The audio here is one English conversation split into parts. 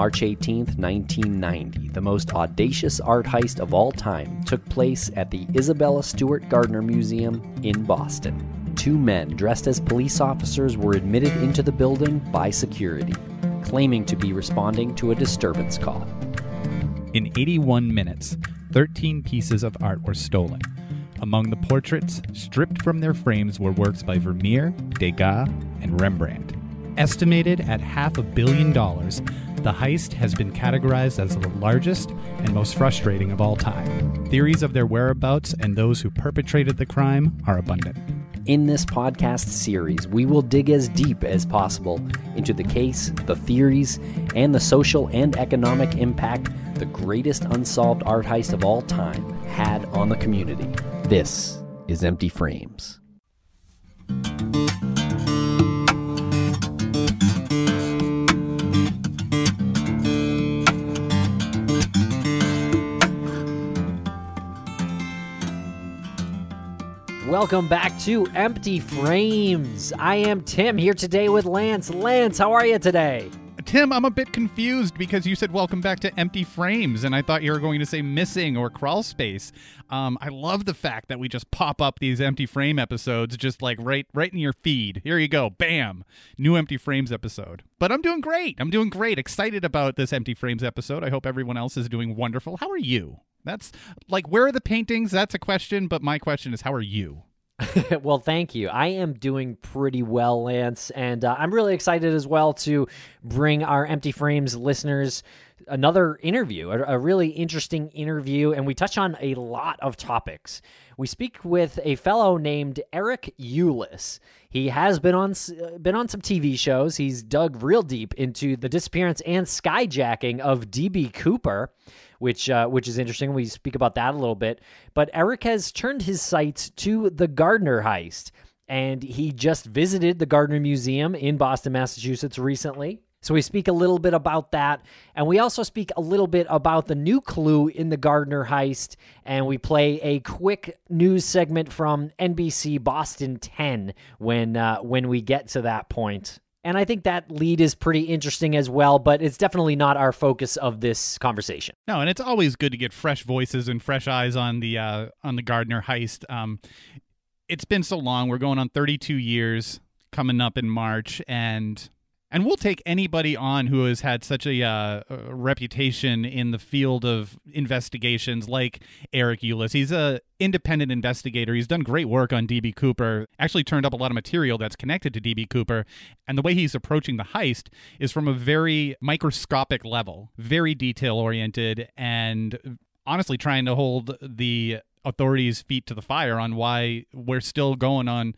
March 18, 1990, the most audacious art heist of all time took place at the Isabella Stewart Gardner Museum in Boston. Two men dressed as police officers were admitted into the building by security, claiming to be responding to a disturbance call. In 81 minutes, 13 pieces of art were stolen. Among the portraits, stripped from their frames, were works by Vermeer, Degas, and Rembrandt. Estimated at half a billion dollars, the heist has been categorized as the largest and most frustrating of all time. Theories of their whereabouts and those who perpetrated the crime are abundant. In this podcast series, we will dig as deep as possible into the case, the theories, and the social and economic impact the greatest unsolved art heist of all time had on the community. This is Empty Frames. Welcome back to Empty Frames. I am Tim here today with Lance. Lance, how are you today? Tim, I'm a bit confused because you said welcome back to Empty Frames, and I thought you were going to say missing or crawl space. Um, I love the fact that we just pop up these Empty Frame episodes just like right right in your feed. Here you go, bam, new Empty Frames episode. But I'm doing great. I'm doing great. Excited about this Empty Frames episode. I hope everyone else is doing wonderful. How are you? That's like where are the paintings? That's a question, but my question is how are you? well, thank you. I am doing pretty well, Lance, and uh, I'm really excited as well to bring our Empty Frames listeners another interview, a, a, really interesting interview, and we touch on a lot of topics. We speak with a fellow named Eric Ulis. He has been on been on some TV shows. He's dug real deep into the disappearance and skyjacking of DB Cooper which uh, which is interesting. We speak about that a little bit. But Eric has turned his sights to the Gardner heist, and he just visited the Gardner Museum in Boston, Massachusetts recently. So we speak a little bit about that, and we also speak a little bit about the new clue in the Gardner heist, and we play a quick news segment from NBC Boston 10 when uh, when we get to that point. And I think that lead is pretty interesting as well, but it's definitely not our focus of this conversation. No, and it's always good to get fresh voices and fresh eyes on the uh, on the Gardner heist. Um, it's been so long; we're going on 32 years coming up in March, and and we'll take anybody on who has had such a, uh, reputation in the field of investigations, like Eric Ulis. He's a independent investigator. He's done great work on DB Cooper. Actually, turned up a lot of material that's connected to DB Cooper. And the way he's approaching the heist is from a very microscopic level, very detail oriented, and honestly trying to hold the authorities' feet to the fire on why we're still going on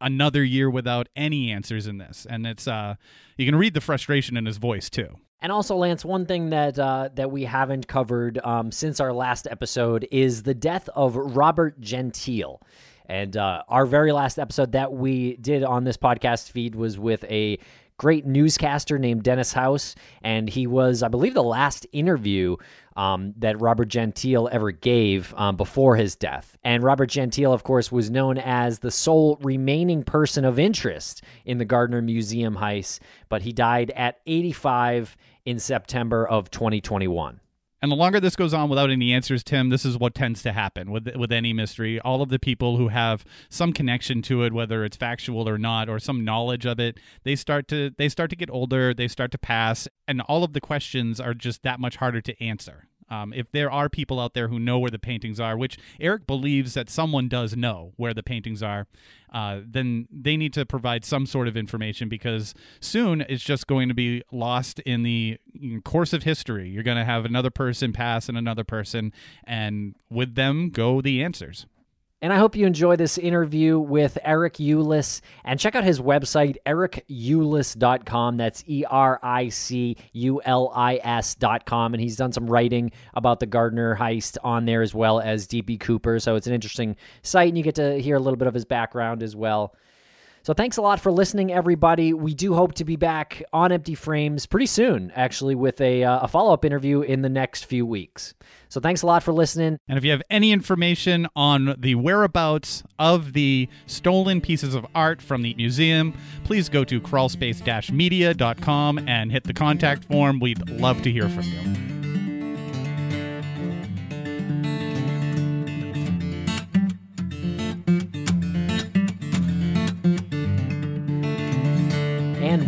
another year without any answers in this. And it's uh you can read the frustration in his voice too. And also, Lance, one thing that uh, that we haven't covered um, since our last episode is the death of Robert Gentile. And uh, our very last episode that we did on this podcast feed was with a great newscaster named Dennis House, and he was, I believe, the last interview um, that Robert Gentile ever gave um, before his death. And Robert Gentile, of course, was known as the sole remaining person of interest in the Gardner Museum heist, but he died at 85 in September of 2021. And the longer this goes on without any answers, Tim, this is what tends to happen with with any mystery. All of the people who have some connection to it, whether it's factual or not, or some knowledge of it, they start to they start to get older, they start to pass, and all of the questions are just that much harder to answer. Um, if there are people out there who know where the paintings are, which Eric believes that someone does know where the paintings are, uh, then they need to provide some sort of information because soon it's just going to be lost in the course of history. You're going to have another person pass and another person, and with them go the answers. And I hope you enjoy this interview with Eric Ulis. And check out his website, ericulis.com. That's E R I C U L I S.com. And he's done some writing about the Gardner heist on there as well as DB Cooper. So it's an interesting site, and you get to hear a little bit of his background as well. So thanks a lot for listening, everybody. We do hope to be back on Empty Frames pretty soon, actually, with a, uh, a follow up interview in the next few weeks. So thanks a lot for listening. And if you have any information on the whereabouts of the stolen pieces of art from the museum, please go to crawlspace-media.com and hit the contact form. We'd love to hear from you.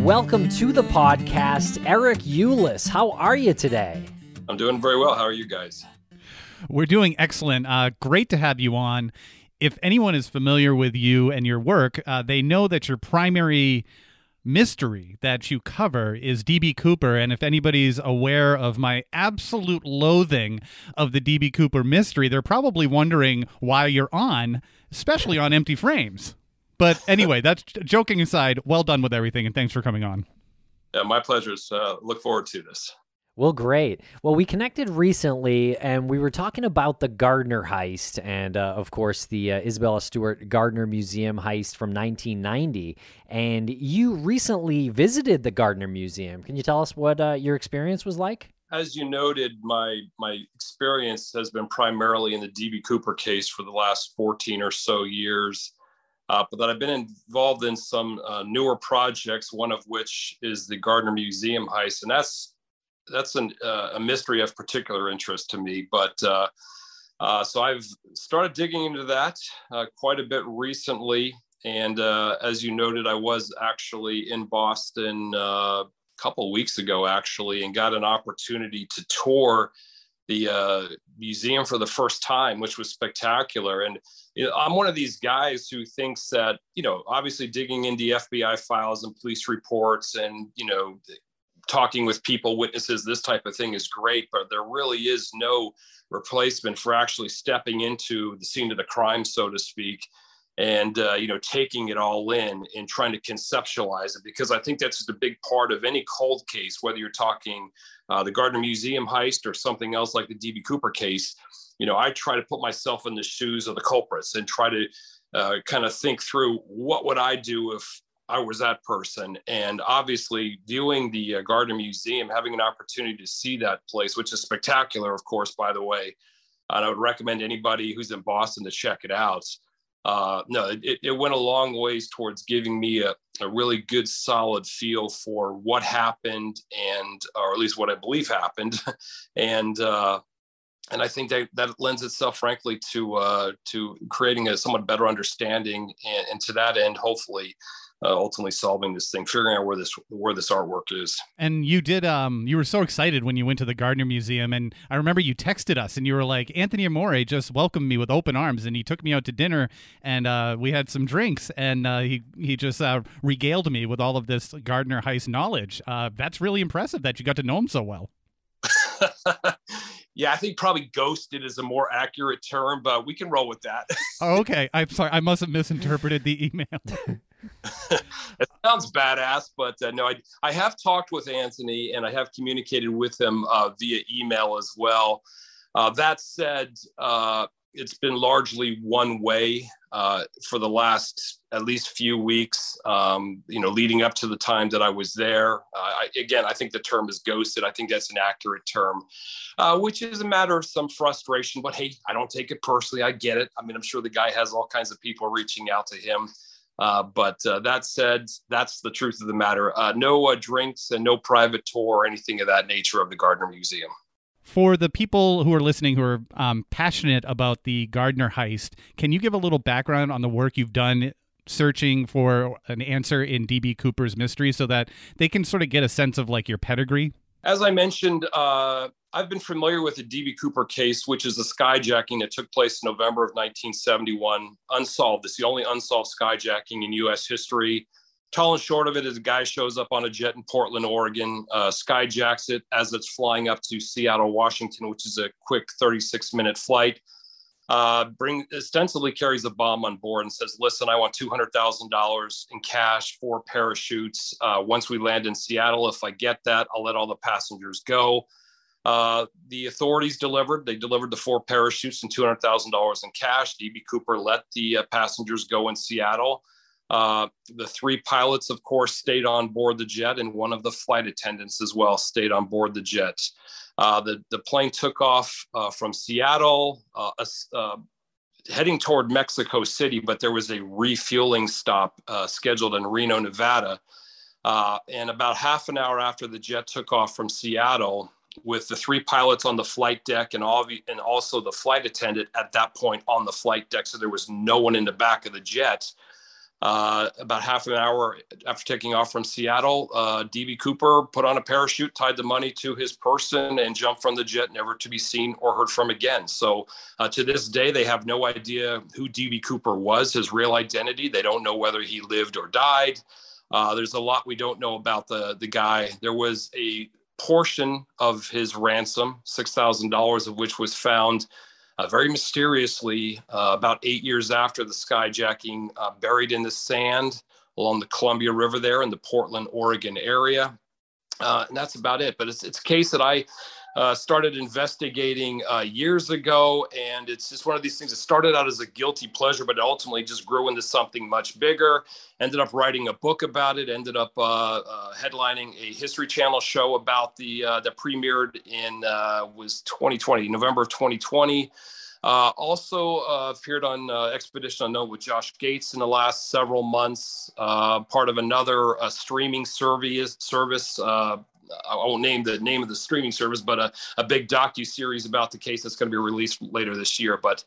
Welcome to the podcast, Eric Ulis. How are you today? I'm doing very well. How are you guys? We're doing excellent. Uh, great to have you on. If anyone is familiar with you and your work, uh, they know that your primary mystery that you cover is DB Cooper. And if anybody's aware of my absolute loathing of the DB Cooper mystery, they're probably wondering why you're on, especially on Empty Frames. But anyway, that's joking aside. Well done with everything, and thanks for coming on. Yeah, my pleasure. Uh, look forward to this. Well, great. Well, we connected recently and we were talking about the Gardner heist and, uh, of course, the uh, Isabella Stewart Gardner Museum heist from 1990. And you recently visited the Gardner Museum. Can you tell us what uh, your experience was like? As you noted, my my experience has been primarily in the DB Cooper case for the last 14 or so years uh, but that I've been involved in some uh, newer projects. One of which is the Gardner Museum heist, and that's that's an, uh, a mystery of particular interest to me. But uh, uh, so I've started digging into that quite a bit recently, and as you noted, I was actually in Boston a couple weeks ago, actually, and got an opportunity to tour the uh, museum for the first time, which was spectacular. And you know, I'm one of these guys who thinks that, you know, obviously digging into FBI files and police reports and, you know, talking with people, witnesses, this type of thing is great, but there really is no replacement for actually stepping into the scene of the crime, so to speak, and uh, you know taking it all in and trying to conceptualize it because i think that's just a big part of any cold case whether you're talking uh, the gardner museum heist or something else like the db cooper case you know i try to put myself in the shoes of the culprits and try to uh, kind of think through what would i do if i was that person. And obviously viewing the uh, gardner museum having an opportunity to see that place which is spectacular of course by the way and i would recommend anybody who's in boston to check it out uh, no, it, it went a long ways towards giving me a, a really good, solid feel for what happened, and or at least what I believe happened, and uh, and I think that that lends itself, frankly, to uh, to creating a somewhat better understanding, and, and to that end, hopefully, uh, ultimately solving this thing, figuring out where this where this artwork is. And you did. Um, you were so excited when you went to the Gardner Museum, and I remember you texted us, and you were like, "Anthony Amore just welcomed me with open arms, and he took me out to dinner, and uh, we had some drinks, and uh, he he just uh, regaled me with all of this Gardner heist knowledge. Uh, that's really impressive that you got to know him so well." yeah, I think probably ghosted is a more accurate term, but we can roll with that. oh, okay. I'm sorry. I must have misinterpreted the email. it sounds badass, but uh, no, I, I have talked with Anthony and I have communicated with him uh, via email as well. Uh, that said, uh, it's been largely one way uh, for the last at least few weeks, um, you know, leading up to the time that I was there. Uh, I, again, I think the term is ghosted. I think that's an accurate term, which is a matter of some frustration. But hey, I don't take it personally. I get it. I mean, I'm sure the guy has all kinds of people reaching out to him. Uh, but uh, that said, that's the truth of the matter. Uh, no uh, drinks and no private tour or anything of that nature of the Gardner Museum. For the people who are listening who are um, passionate about the Gardner heist, can you give a little background on the work you've done searching for an answer in DB Cooper's mystery so that they can sort of get a sense of like your pedigree? As I mentioned, uh, I've been familiar with the DB Cooper case, which is a skyjacking that took place in November of 1971, unsolved. It's the only unsolved skyjacking in U.S. history. Tall and short of it is a guy shows up on a jet in Portland, Oregon, uh, skyjacks it as it's flying up to Seattle, Washington, which is a quick 36 minute flight. Uh, bring ostensibly carries a bomb on board and says, "Listen, I want two hundred thousand dollars in cash, four parachutes. Uh, once we land in Seattle, if I get that, I'll let all the passengers go." Uh, the authorities delivered. They delivered the four parachutes and $200,000 in cash. DB Cooper let the uh, passengers go in Seattle. Uh, the three pilots, of course, stayed on board the jet, and one of the flight attendants as well stayed on board the jet. Uh, the, the plane took off uh, from Seattle, uh, uh, heading toward Mexico City, but there was a refueling stop uh, scheduled in Reno, Nevada. and about half an hour after the jet took off from Seattle, with the three pilots on the flight deck and all and also the flight attendant at that point on the flight deck, so there was no one in the back of the jet. Uh, about half an hour after taking off from Seattle, uh, DB Cooper put on a parachute, tied the money to his person, and jumped from the jet, never to be seen or heard from again. So, uh, to this day, they have no idea who DB Cooper was, his real identity. They don't know whether he lived or died. Uh, there's a lot we don't know about the the guy. There was a portion of his ransom, six thousand dollars of which was found uh, very mysteriously uh, about eight years after the skyjacking, uh, buried in the sand along the Columbia River there in the Portland, Oregon area. Uh, and that's about it. But it's, it's a case that I uh, started investigating uh, years ago. And it's just one of these things that started out as a guilty pleasure, but ultimately just grew into something much bigger. Ended up writing a book about it, ended up headlining a History Channel show about the that premiered in was 2020, November of 2020. Uh, also uh, appeared on uh, Expedition Unknown with Josh Gates in the last several months. Uh, part of another uh, streaming service. Service. I won't name the name of the streaming service, but a, a big docu series about the case that's going to be released later this year. But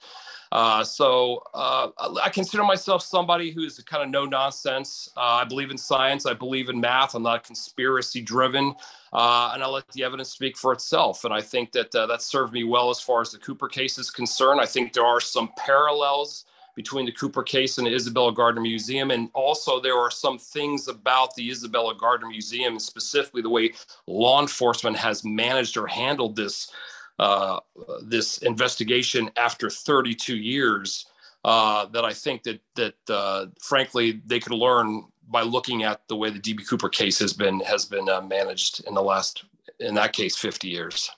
uh, so uh, I consider myself somebody who's kind of no nonsense. Uh, I believe in science. I believe in math. I'm not conspiracy driven, uh, and I let the evidence speak for itself. And I think that uh, that served me well as far as the Cooper case is concerned. I think there are some parallels between the Cooper case and the Isabella Gardner Museum. And also, there are some things about the Isabella Gardner Museum, specifically the way law enforcement has managed or handled this uh, this investigation after 32 years uh, that I think that that uh, frankly they could learn by looking at the way the DB Cooper case has been has been uh, managed in the last in that case 50 years.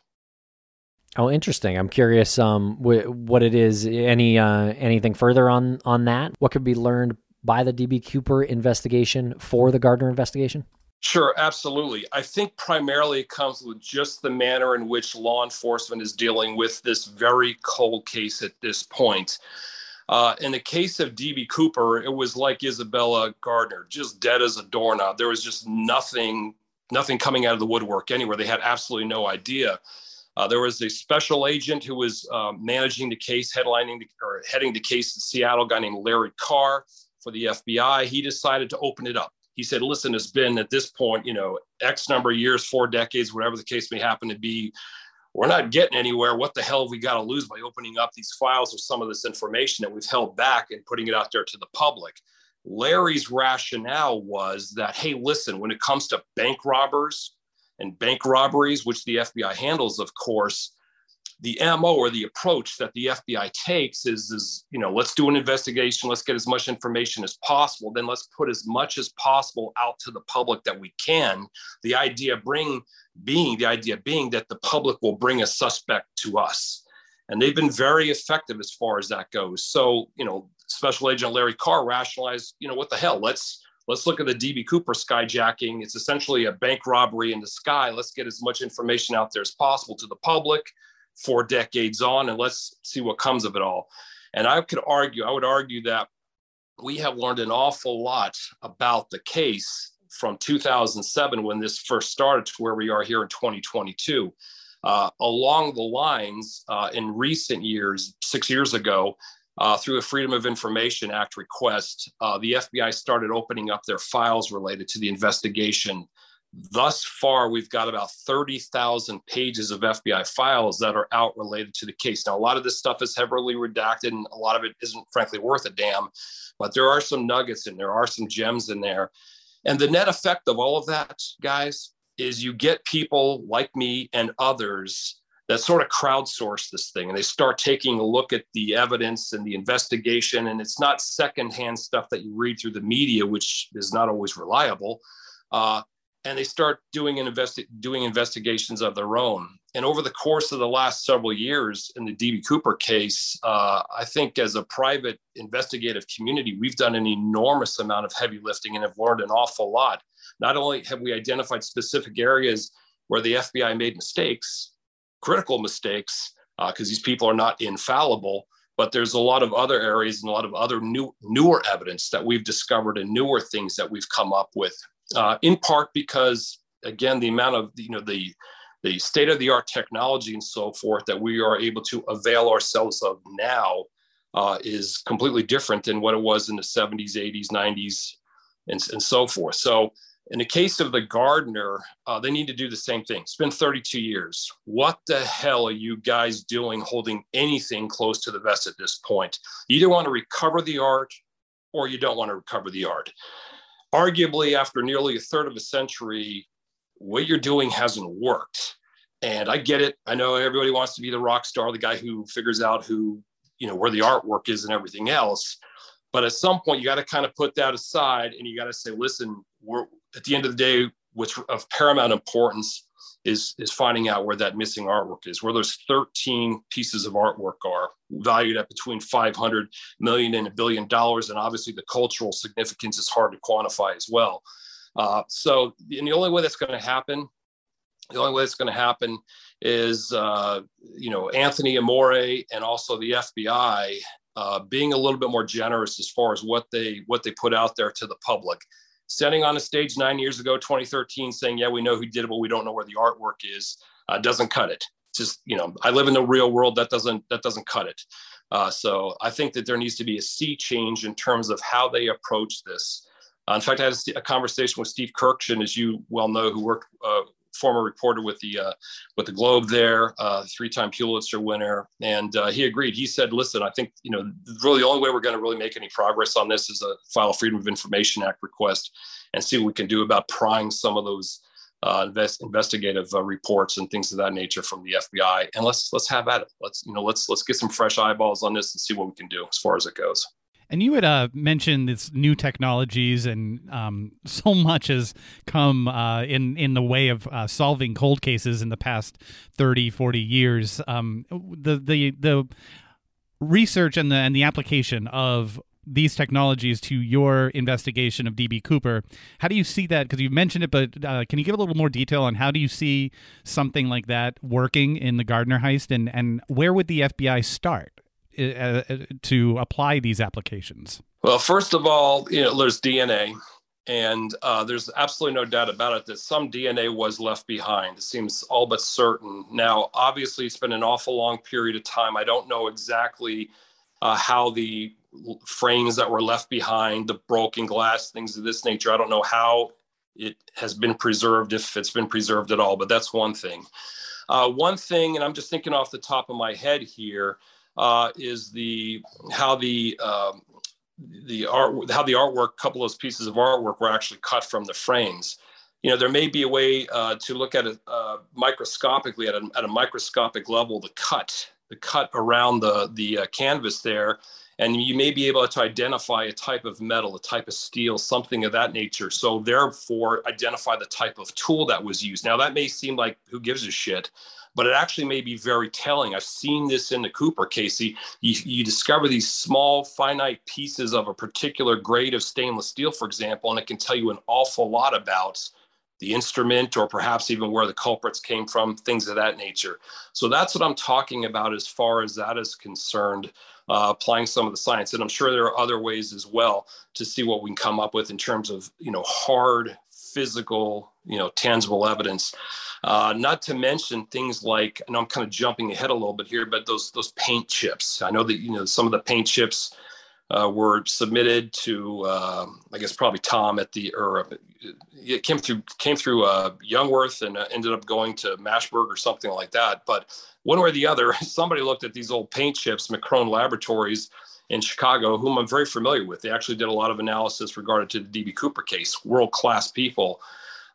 Oh, interesting. I'm curious um, wh- what it is. Any uh, anything further on on that? What could be learned by the DB Cooper investigation for the Gardner investigation? Sure, absolutely. I think primarily it comes with just the manner in which law enforcement is dealing with this very cold case at this point. Uh, in the case of DB Cooper, it was like Isabella Gardner, just dead as a doorknob. There was just nothing, nothing coming out of the woodwork anywhere. They had absolutely no idea. Uh, there was a special agent who was uh, managing the case, headlining the, or heading the case in Seattle, a guy named Larry Carr for the FBI. He decided to open it up he said, listen, it's been at this point, you know, X number of years, four decades, whatever the case may happen to be. We're not getting anywhere. What the hell have we got to lose by opening up these files or some of this information that we've held back and putting it out there to the public? Larry's rationale was that, hey, listen, when it comes to bank robbers and bank robberies, which the FBI handles, of course, the mo or the approach that the fbi takes is is you know let's do an investigation let's get as much information as possible then let's put as much as possible out to the public that we can. The idea bring being the idea being that the public will bring a suspect to us. And they've been very effective as far as that goes. So you know special agent larry carr rationalized you know what the hell let's let's look at the db cooper skyjacking it's essentially a bank robbery in the sky let's get as much information out there as possible to the public four decades on and let's see what comes of it all. And I could argue, I would argue that we have learned an awful lot about the case from 2007 when this first started to where we are here in 2022. Uh, along the lines uh, in recent years, six years ago, uh, through a Freedom of Information Act request, uh, the FBI started opening up their files related to the investigation Thus far, we've got about 30,000 pages of FBI files that are out related to the case. Now, a lot of this stuff is heavily redacted, and a lot of it isn't, frankly, worth a damn. But there are some nuggets and there are some gems in there. And the net effect of all of that, guys, is you get people like me and others that sort of crowdsource this thing and they start taking a look at the evidence and the investigation. And it's not secondhand stuff that you read through the media, which is not always reliable. Uh, and they start doing an investi- doing investigations of their own. and over the course of the last several years in the DB Cooper case, uh, I think as a private investigative community, we've done an enormous amount of heavy lifting and have learned an awful lot. Not only have we identified specific areas where the FBI made mistakes, critical mistakes, because uh, these people are not infallible, but there's a lot of other areas and a lot of other new newer evidence that we've discovered and newer things that we've come up with. Uh, in part because again, the amount of you know the the state of the art technology and so forth that we are able to avail ourselves of now uh, is completely different than what it was in the 70s, 80s, 90s, and, and so forth. So, in the case of the Gardner, uh, they need to do the same thing. It's been 32 years. What the hell are you guys doing holding anything close to the vest at this point? You either want to recover the art or you don't want to recover the art. Arguably, after nearly a third of a century, what you're doing hasn't worked. And I get it. I know everybody wants to be the rock star, the guy who figures out who, you know, where the artwork is and everything else. But at some point, you got to kind of put that aside and you got to say, listen, we're at the end of the day, what's of paramount importance is is finding out where that missing artwork is, where those 13 pieces of artwork are valued at between 500 million and a billion dollars. And obviously, the cultural significance is hard to quantify as well. Uh, so, and the only way that's going to happen, the only way that's going to happen is, uh, you know, Anthony Amore and also the FBI uh, being a little bit more generous as far as what they what they put out there to the public. Standing on a stage nine years ago, 2013, saying, "Yeah, we know who did it, but we don't know where the artwork is," uh, doesn't cut it. just you know, I live in the real world. That doesn't that doesn't cut it. Uh, so I think that there needs to be a sea change in terms of how they approach this. Uh, in fact, I had a, a, conversation with Steve Kurkjian, as you well know, who worked uh, former reporter with the uh, with the Globe there, uh, three-time Pulitzer winner, and uh, he agreed. He said, "Listen, I think you know really the only way we're going to really make any progress on this is a file Freedom of Information Act request and see what we can do about prying some of those." Uh, invest, investigative uh, reports and things of that nature from the FBI, and let's let's have at it. Let's you know let's let's get some fresh eyeballs on this and see what we can do as far as it goes. And you had uh, mentioned this new technologies, and um, so much has come uh, in in the way of uh, solving cold cases in the past 30, 40 years. Um, the the the research and the and the application of these technologies to your investigation of DB Cooper. How do you see that? Because you mentioned it, but uh, can you give a little more detail on how do you see something like that working in the Gardner heist, and and where would the FBI start? Uh, uh, to apply these applications? Well, first of all, you know, there's DNA, and uh, there's absolutely no doubt about it that some DNA was left behind. It seems all but certain. Now, obviously, it's been an awful long period of time. I don't know exactly uh, how the frames that were left behind, the broken glass, things of this nature. I don't know how it has been preserved, if it's been preserved at all, but that's one thing. Uh, one thing, and I'm just thinking off the top of my head here, uh, is the how the um, the art how the artwork, a couple of those pieces of artwork were actually cut from the frames. You know, there may be a way uh, to look at it uh, microscopically at a, at a microscopic level, the cut, the cut around the the uh, canvas there, and you may be able to identify a type of metal, a type of steel, something of that nature. So therefore, identify the type of tool that was used. Now that may seem like who gives a shit, but it actually may be very telling. I've seen this in the Cooper, Casey. You, you discover these small, finite pieces of a particular grade of stainless steel, for example, and it can tell you an awful lot about the instrument or perhaps even where the culprits came from, things of that nature. So that's what I'm talking about as far as that is concerned. Uh, applying some of the science, and I'm sure there are other ways as well to see what we can come up with in terms of you know hard physical, you know, tangible evidence. Uh, not to mention things like, I know I'm kind of jumping ahead a little bit here, but those those paint chips. I know that you know some of the paint chips uh, were submitted to, uh, I guess probably Tom at the, or uh, it came through came through uh, Youngworth and uh, ended up going to Mashberg or something like that. But one way or the other, somebody looked at these old paint chips, McCrone Laboratories in Chicago, whom I'm very familiar with. They actually did a lot of analysis regarding to the DB Cooper case, world class people.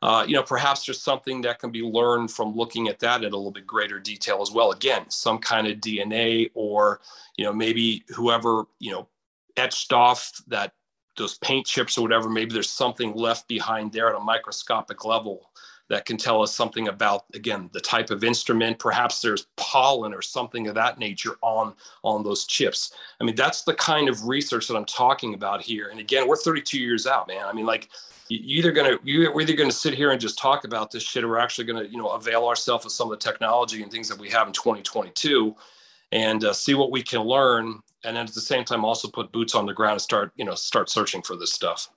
Uh, you know, perhaps there's something that can be learned from looking at that in a little bit greater detail as well. Again, some kind of DNA, or you know, maybe whoever you know etched off that those paint chips or whatever. Maybe there's something left behind there at a microscopic level that can tell us something about again the type of instrument. Perhaps there's pollen or something of that nature on on those chips. I mean that's the kind of research that i'm talking about here. And again we're 32 years out man. I mean like you either gonna you're either gonna sit here and just talk about this shit or we're actually gonna you know avail ourselves of some of the technology and things that we have in 2022 and uh, see what we can learn. And then at the same time also put boots on the ground and start you know start searching for this stuff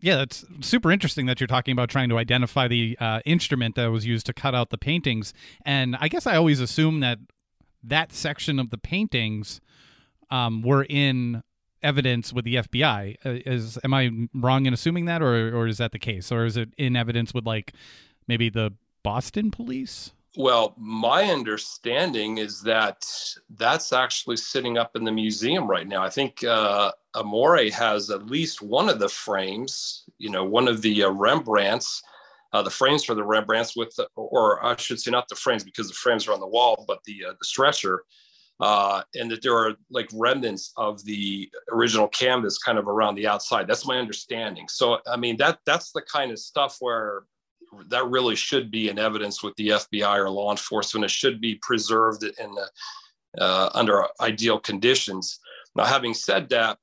yeah, that's super interesting that you're talking about trying to identify the uh, instrument that was used to cut out the paintings. And I guess I always assume that that section of the paintings um, were in evidence with the FBI. Uh, is am I wrong in assuming that, or or is that the case, or is it in evidence with like maybe the Boston police? Well, my understanding is that that's actually sitting up in the museum right now. I think uh, Amore has at least one of the frames, you know, one of the uh, Rembrandts, uh, the frames for the Rembrandts with, the, or I should say, not the frames because the frames are on the wall, but the uh, the stretcher, uh, and that there are like remnants of the original canvas kind of around the outside. That's my understanding. So, I mean, that that's the kind of stuff where that really should be in evidence with the FBI or law enforcement. It should be preserved in the, uh, under ideal conditions. Now, having said that,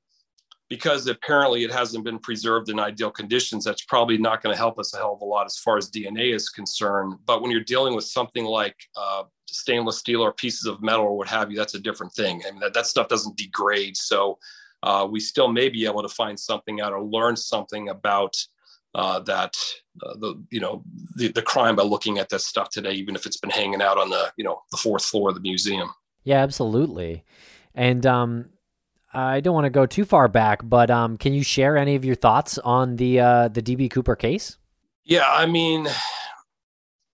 because apparently it hasn't been preserved in ideal conditions, that's probably not going to help us a hell of a lot as far as DNA is concerned. But when you're dealing with something like uh, stainless steel or pieces of metal or what have you, that's a different thing. I mean, that, that stuff doesn't degrade. So uh, we still may be able to find something out or learn something about uh, that uh, the you know the, the crime by looking at this stuff today, even if it's been hanging out on the you know the fourth floor of the museum. Yeah, absolutely. And um, I don't want to go too far back, but um, can you share any of your thoughts on the uh, the DB Cooper case? Yeah, I mean,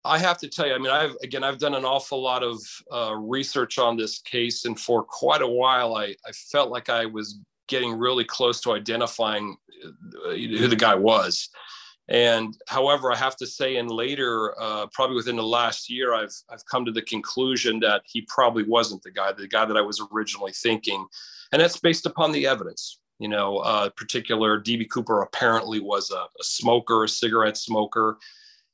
I have to tell you, I mean, I've again, I've done an awful lot of uh, research on this case, and for quite a while, I, I felt like I was getting really close to identifying uh, who the guy was. And however, I have to say, in later, uh, probably within the last year, I've I've come to the conclusion that he probably wasn't the guy, the guy that I was originally thinking, and that's based upon the evidence. You know, uh, particular DB Cooper apparently was a, a smoker, a cigarette smoker,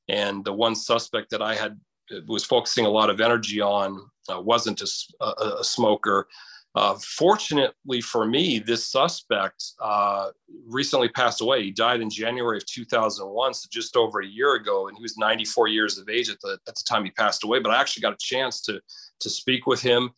and the one suspect that I had uh, was focusing a lot of energy on uh, wasn't a, a, a smoker. Uh, fortunately for me, this suspect uh, recently passed away. He died in January of 2001, so just over a year ago, and he was 94 years of age at the at the time he passed away. But I actually got a chance to to speak with him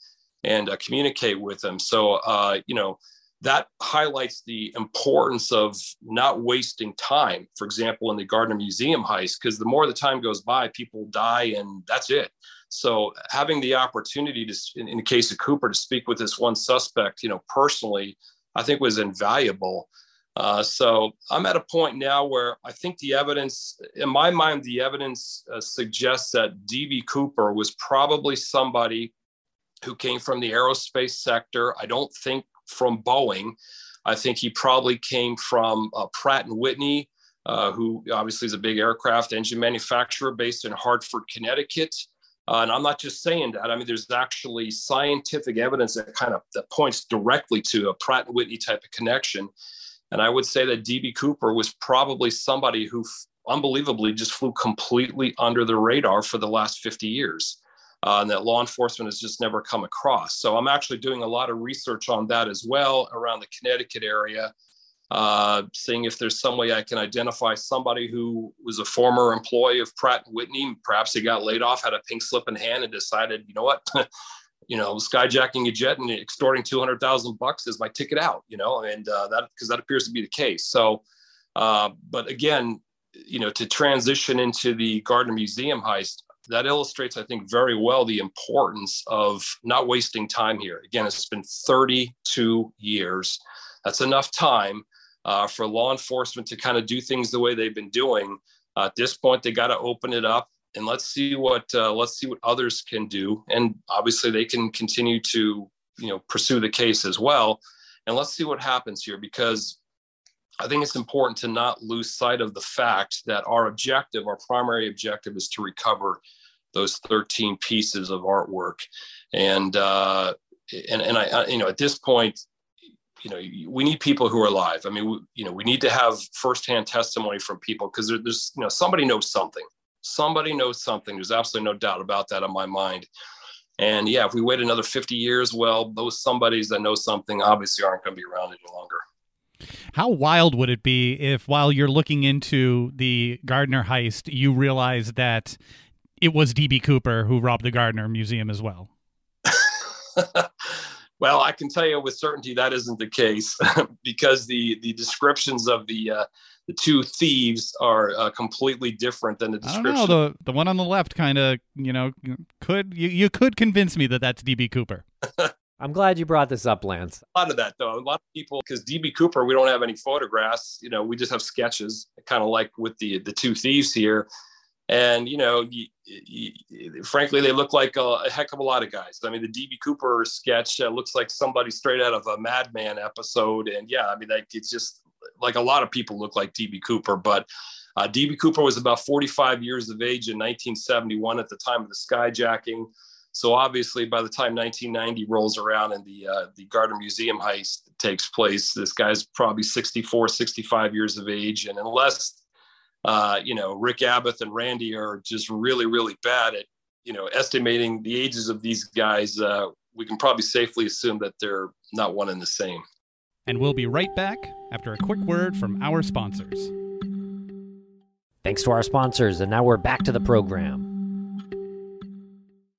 and uh, communicate with him. So uh, you know that highlights the importance of not wasting time. For example, in the Gardner Museum heist, because the more the time goes by, people die, and that's it. So having the opportunity to, in, in the case of Cooper, to speak with this one suspect, you know, personally, I think was invaluable. Uh, so I'm at a point now where I think the evidence, in my mind, the evidence uh, suggests that DB Cooper was probably somebody who came from the aerospace sector. I don't think from Boeing. I think he probably came from uh, Pratt and Whitney, uh, who obviously is a big aircraft engine manufacturer based in Hartford, Connecticut. Uh, and I'm not just saying that. I mean, there's actually scientific evidence that kind of that points directly to a Pratt and Whitney type of connection. And I would say that DB Cooper was probably somebody who unbelievably just flew completely under the radar for the last 50 years. Uh, and that law enforcement has just never come across. So I'm actually doing a lot of research on that as well around the Connecticut area uh, seeing if there's some way I can identify somebody who was a former employee of Pratt and Whitney. Perhaps he got laid off, had a pink slip in hand, and decided, you know what, you know, skyjacking a jet and extorting two hundred thousand bucks is my ticket out. You know, and uh, that because that appears to be the case. So, uh, but again, you know, to transition into the Gardner Museum heist, that illustrates, I think, very well the importance of not wasting time here. Again, it's been 32 years. That's enough time uh, for law enforcement to kind of do things the way they've been doing. Uh, at this point, they got to open it up and let's see what uh, let's see what others can do. And obviously, they can continue to you know pursue the case as well. And let's see what happens here because I think it's important to not lose sight of the fact that our objective, our primary objective, is to recover those 13 pieces of artwork. And uh, and and I, you know, at this point, you know we need people who are alive i mean we, you know we need to have firsthand testimony from people because there, there's you know somebody knows something Somebody knows something. There's absolutely no doubt about that in my mind. And yeah, if we wait another 50 years, well, those somebodies that know something obviously aren't going to be around any longer. How wild would it be if, while you're looking into the Gardner heist, you realize that it was DB Cooper who robbed the Gardner Museum as well? well, I can tell you with certainty that isn't the case because the the descriptions of the uh, the two thieves are uh, completely different than the description. I don't know, the the one on the left kind of you know could you, you could convince me that that's DB Cooper. I'm glad you brought this up, Lance. A lot of that, though. A lot of people, because DB Cooper, we don't have any photographs. You know, we just have sketches, kind of like with the the two thieves here. And you know, you, you, frankly, they look like a, a, heck of a lot of guys. I mean, the DB Cooper sketch uh, looks like somebody straight out of a Mad Men episode. And yeah, I mean, like it's just like a lot of people look like DB Cooper, but. Uh, DB Cooper was about 45 years of age in 1971 at the time of the skyjacking. So obviously, by the time 1990 rolls around and the uh, the Gardner Museum heist takes place, this guy's probably 64, 65 years of age, and unless uh, you know Rick Abath and Randy are just really, really bad at you know estimating the ages of these guys, uh, we can probably safely assume that they're not one and the same. And we'll be right back after a quick word from our sponsors. Thanks to our sponsors, and now we're back to the program.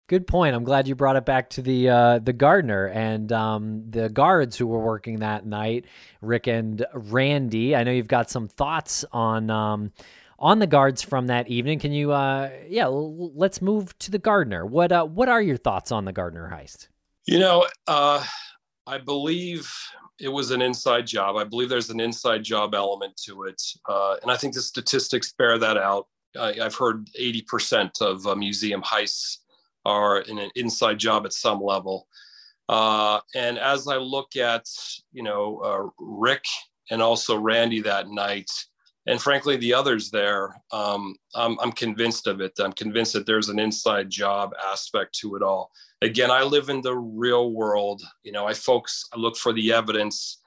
Good point. I'm glad you brought it back to the uh, the Gardner and um, the guards who were working that night, Rick and Randy. I know you've got some thoughts on um, on the guards from that evening. Can you? Uh, yeah, l- let's move to the Gardner. What uh, what are your thoughts on the Gardner heist? You know, uh, I believe it was an inside job. I believe there's an inside job element to it, uh, and I think the statistics bear that out. I, have heard 80% of uh, museum heists are in an inside job at some level. Uh, and as I look at, you know, uh, Rick and also Randy that night, and frankly the others there, um, I'm, I'm convinced of it. I'm convinced that there's an inside job aspect to it all. Again, I live in the real world. You know, I folks, I look for the evidence.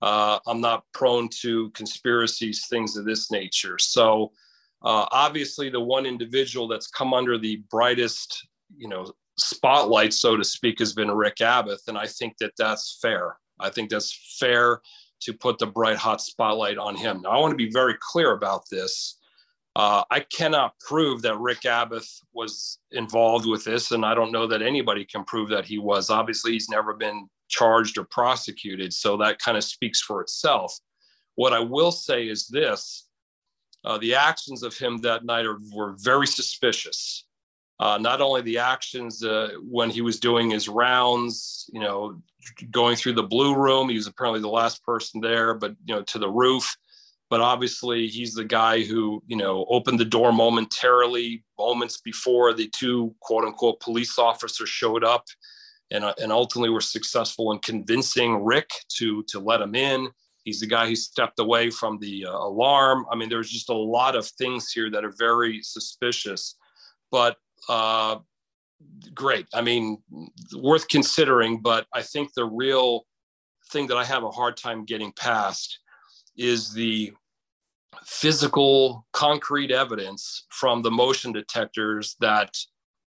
Uh, I'm not prone to conspiracies, things of this nature. So, uh, obviously, the one individual that's come under the brightest you know spotlight, so to speak, has been Rick Abath, and I think that that's fair. I think that's fair to put the bright hot spotlight on him. Now, I want to be very clear about this. Uh, I cannot prove that Rick Abath was involved with this, and I don't know that anybody can prove that he was. Obviously, he's never been charged or prosecuted, so that kind of speaks for itself. What I will say is this uh, the actions of him that night are, were very suspicious uh, not only the actions uh, when he was doing his rounds, you know, going through the blue room, he was apparently the last person there, but, you know, to the roof. But obviously, he's the guy who, you know, opened the door momentarily moments before the two quote unquote police officers showed up and, uh, and ultimately were successful in convincing Rick to, to let him in. He's the guy who stepped away from the uh, alarm. I mean, there's just a lot of things here that are very suspicious. But uh, great. I mean, worth considering. But I think the real thing that I have a hard time getting past is the physical, concrete evidence from the motion detectors that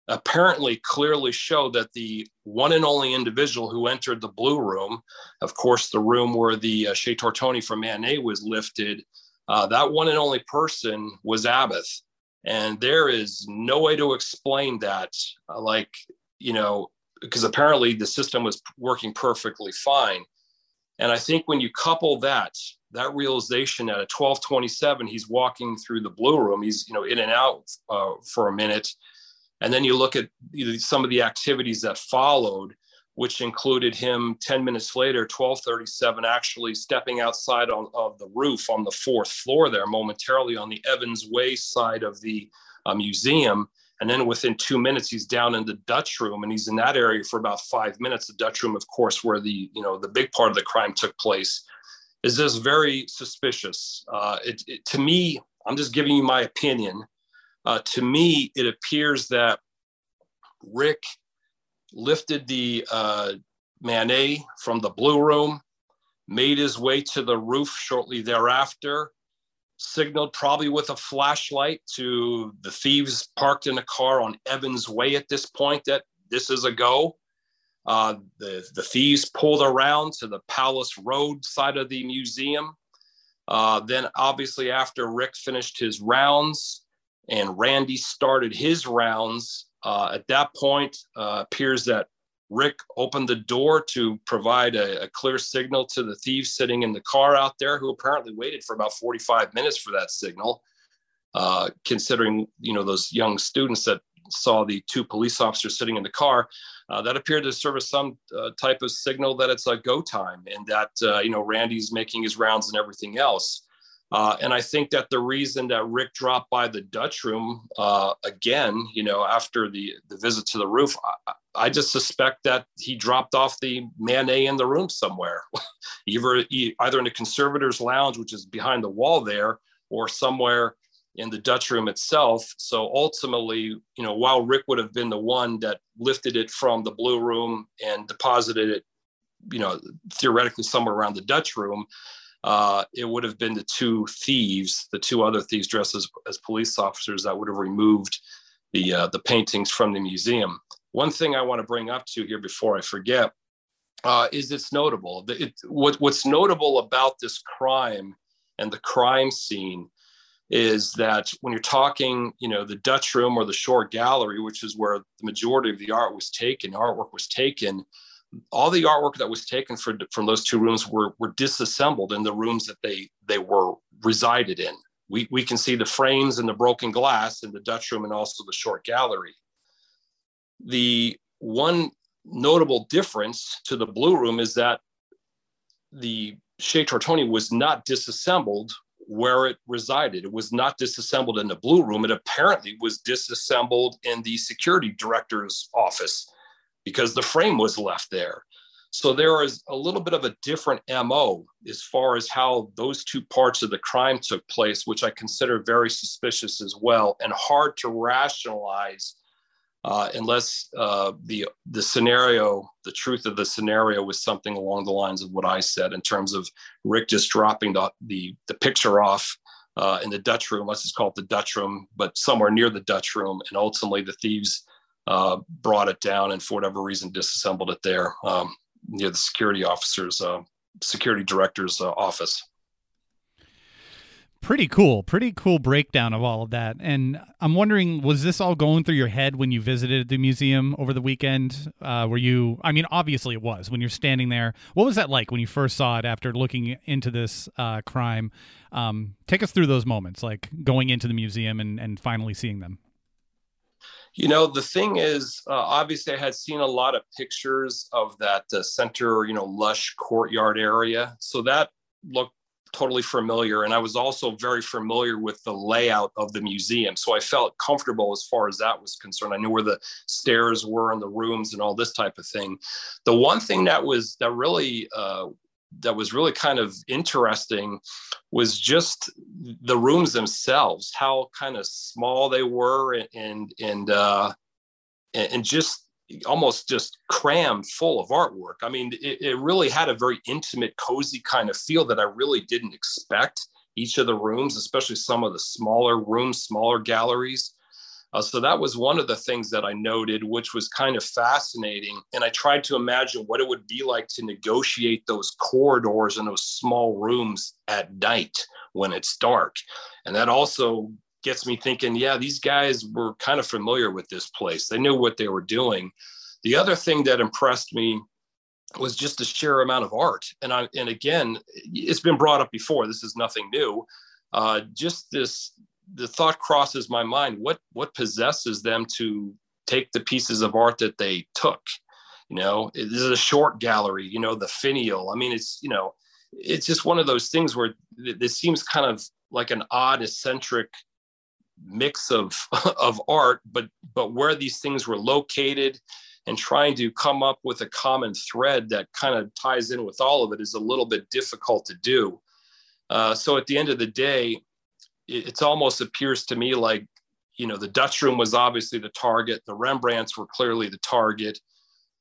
apparently clearly show that the one and only individual who entered the blue room, of course, the room where the uh, Chez Tortoni from Manet was lifted, uh, that one and only person was Abath and there is no way to explain that uh, like you know because apparently the system was working perfectly fine. And i think when you couple that that realization at a 1227 he's walking through the blue room he's you know in and out uh, for a minute. And then you look at you know, some of the activities that followed which included him 10 minutes later 1237 actually stepping outside on, of the roof on the fourth floor there momentarily on the evans way side of the uh, museum. And then within two minutes he's down in the dutch room and he's in that area for about five minutes. The dutch room of course where the you know the big part of the crime took place is just very suspicious. Uh, it, it, to me i'm just giving you my opinion. Uh, to me it appears that rick lifted the uh, Manet from the blue room, made his way to the roof shortly thereafter, signaled probably with a flashlight to the thieves parked in a car on Evans Way at this point that this is a go. Uh, the, the thieves pulled around to the Palace Road side of the museum. Uh, then, obviously, after Rick finished his rounds and Randy started his rounds, uh, at that point, uh, appears that Rick opened the door to provide a, a, clear signal to the thieves sitting in the car out there, who apparently waited for about 45 minutes for that signal. Uh, considering you know those young students that saw the two police officers sitting in the car, uh, that appeared to serve as some uh, type of signal that it's a go time and that uh, you know Randy's making his rounds and everything else. Uh, and I think that the reason that Rick dropped by the Dutch room uh, again, you know, after the the visit to the roof, I, I just suspect that he dropped off the Manet in the room somewhere, either either in the conservators' lounge, which is behind the wall there, or somewhere in the Dutch room itself. So ultimately, you know, while Rick would have been the one that lifted it from the blue room and deposited it, you know, theoretically somewhere around the Dutch room, uh, it would have been the two thieves, the two other thieves dressed as, as police officers that would have removed the, uh, the paintings from the museum. One thing I want to bring up to here before I forget uh, is it's notable. It, what, what's notable about this crime and the crime scene is that when you're talking, you know, the Dutch room or the Short Gallery, which is where the majority of the art was taken, artwork was taken, all the artwork that was taken for, from those two rooms were, were disassembled in the rooms that they, they were resided in. We, we can see the frames and the broken glass in the Dutch room and also the short gallery. The one notable difference to the blue room is that the Chez Tortoni was not disassembled where it resided. It was not disassembled in the blue room. It apparently was disassembled in the security director's office because the frame was left there. So there is a little bit of a different MO as far as how those two parts of the crime took place, which I consider very suspicious as well and hard to rationalize uh, unless uh, the the scenario, the truth of the scenario was something along the lines of what I said in terms of Rick just dropping the the, the picture off uh, in the Dutch room. Let's just call it the Dutch room, but somewhere near the Dutch room, and ultimately the thieves uh, brought it down and for whatever reason disassembled it there um, near the security officer's uh, security director's uh, office. Pretty cool. Pretty cool breakdown of all of that. And i'm wondering was this all going through your head when you visited the museum over the weekend? Uh, were you i mean obviously it was when you're standing there. What was that like when you first saw it after looking into this uh, crime? Um, take us through those moments like going into the museum and, and finally seeing them you know, the thing is, uh, obviously, I had seen a lot of pictures of that uh, center, you know, lush courtyard area. So that looked totally familiar. And I was also very familiar with the layout of the museum. So I felt comfortable as far as that was concerned. I knew where the stairs were and the rooms and all this type of thing. The one thing that was, that really, uh, that was really kind of interesting was just the rooms themselves, how kind of small they were, and and uh, and just almost just crammed full of artwork. I mean, it, it really had a very intimate, cozy kind of feel that I really didn't expect. Each of the rooms, especially some of the smaller rooms, smaller galleries, uh, so that was one of the things that I noted, which was kind of fascinating. And I tried to imagine what it would be like to negotiate those corridors in those small rooms at night when it's dark. And that also gets me thinking, yeah, these guys were kind of familiar with this place. They knew what they were doing. The other thing that impressed me was just the sheer amount of art. And I and again, it's been brought up before. This is nothing new. Uh, just this the thought crosses my mind what what possesses them to take the pieces of art that they took? You know this is a short gallery you know the finial. I mean it's you know it's just one of those things where this seems kind of like an odd eccentric mix of of art but but where these things were located and trying to come up with a common thread that kind of ties in with all of it is a little bit difficult to do. Uh, so at the end of the day it almost appears to me like you know the dutch room was obviously the target. The rembrandts were clearly the target.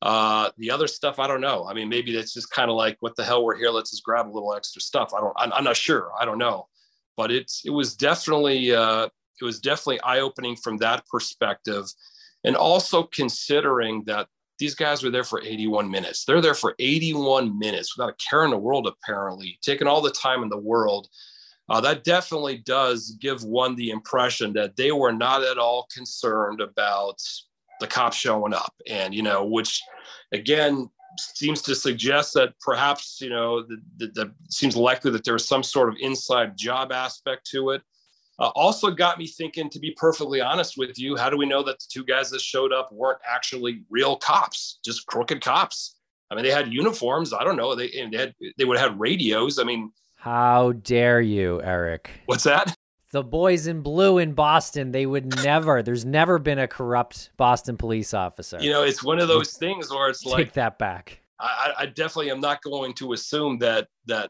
Uh, the other stuff i don't know. I mean maybe that's just kind of like what the hell we're here let's just grab a little extra stuff. I don't i'm, I'm not sure. I don't know. But it's it was definitely uh, it was definitely eye opening from that perspective, and also considering that these guys were there for 81 minutes. They're there for 81 minutes without a care in the world, apparently, taking all the time in the world. Uh, that definitely does give one the impression that they were not at all concerned about the cops showing up. And, you know, which again seems to suggest that perhaps, you know, that seems likely that there's some sort of inside job aspect to it. Uh, also got me thinking, to be perfectly honest with you, how do we know that the two guys that showed up weren't actually real cops, just crooked cops? I mean, they had uniforms. I don't know. They they, had, they would have had radios. I mean, how dare you, Eric? What's that? The boys in blue in Boston, they would never, there's never been a corrupt Boston police officer. You know, it's one of those things where it's Take like, Take that back. I, I definitely am not going to assume that, that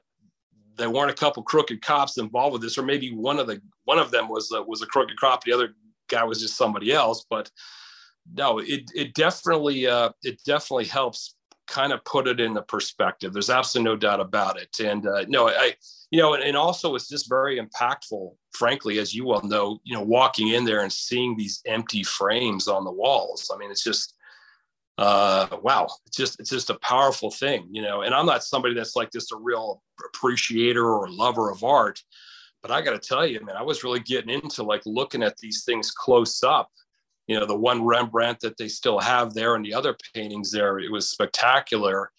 there weren't a couple crooked cops involved with this, or maybe one of the, one of them was, a, was a crooked cop. The other guy was just somebody else. But no, it, it definitely, uh, it definitely helps kind of put it into perspective. There's absolutely no doubt about it. And uh, no, I, you know, and, and also it's just very impactful, frankly, as you well know, you know, walking in there and seeing these empty frames on the walls. I mean, it's just, uh, wow, it's just, it's just a powerful thing, you know, and I'm not somebody that's like just a real appreciator or lover of art, but I got to tell you, man, I was really getting into like looking at these things close up you know the one rembrandt that they still have there and the other paintings there it was spectacular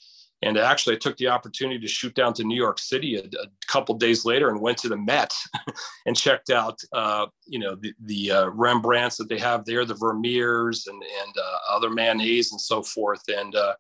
and actually, I took the opportunity to shoot down to New York City a, a couple days later and went to the Met and checked out, uh, you know, the, the uh, Rembrandts that they have there, the Vermeers and, and uh, other Manets and so forth. And uh,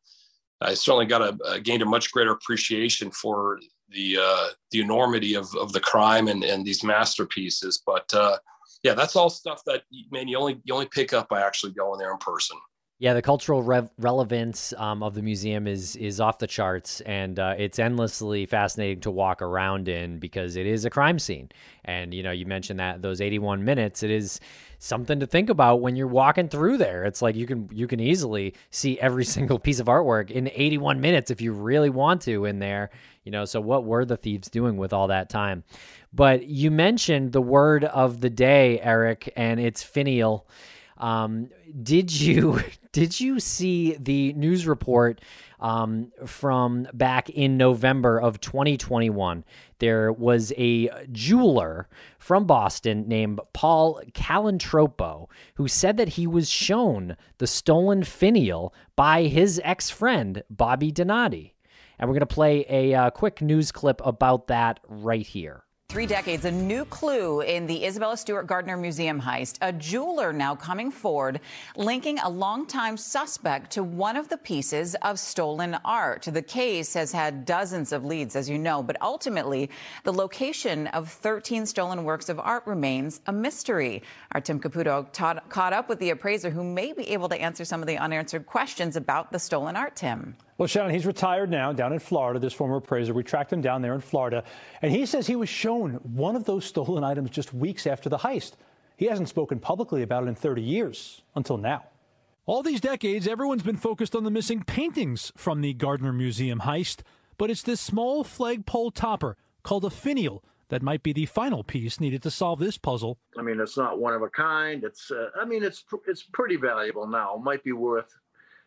I certainly got a, gained a much greater appreciation for the uh, the enormity of, of the crime and, and these masterpieces. But uh, yeah, that's all stuff that man you only you only pick up by actually going there in person. Yeah, the cultural re- relevance um, of the museum is is off the charts, and uh, it's endlessly fascinating to walk around in because it is a crime scene. And you know, you mentioned that those 81 minutes, it is something to think about when you're walking through there. It's like you can you can easily see every single piece of artwork in 81 minutes if you really want to in there. You know, so what were the thieves doing with all that time? But you mentioned the word of the day, Eric, and it's finial. Um, did you did you see the news report um, from back in November of 2021? There was a jeweler from Boston named Paul Calantropo who said that he was shown the stolen finial by his ex friend Bobby Donati. And we're to play a uh, quick news clip about that right here. Three decades, a new clue in the Isabella Stewart Gardner Museum heist. A jeweler now coming forward, linking a longtime suspect to one of the pieces of stolen art. The case has had dozens of leads, as you know, but ultimately, the location of 13 stolen works of art remains a mystery. Our Tim Caputo taught, caught up with the appraiser who may be able to answer some of the unanswered questions about the stolen art, Tim. Well, Shannon, he's retired now down in Florida, this former appraiser. We tracked him down there in Florida, and he says he was shown one of those stolen items just weeks after the heist. He hasn't spoken publicly about it in 30 years until now. All these decades, everyone's been focused on the missing paintings from the Gardner Museum heist, but it's this small flagpole topper called a finial that might be the final piece needed to solve this puzzle. I mean, it's not one of a kind. It's, uh, I mean, it's it's pretty valuable now. It might be worth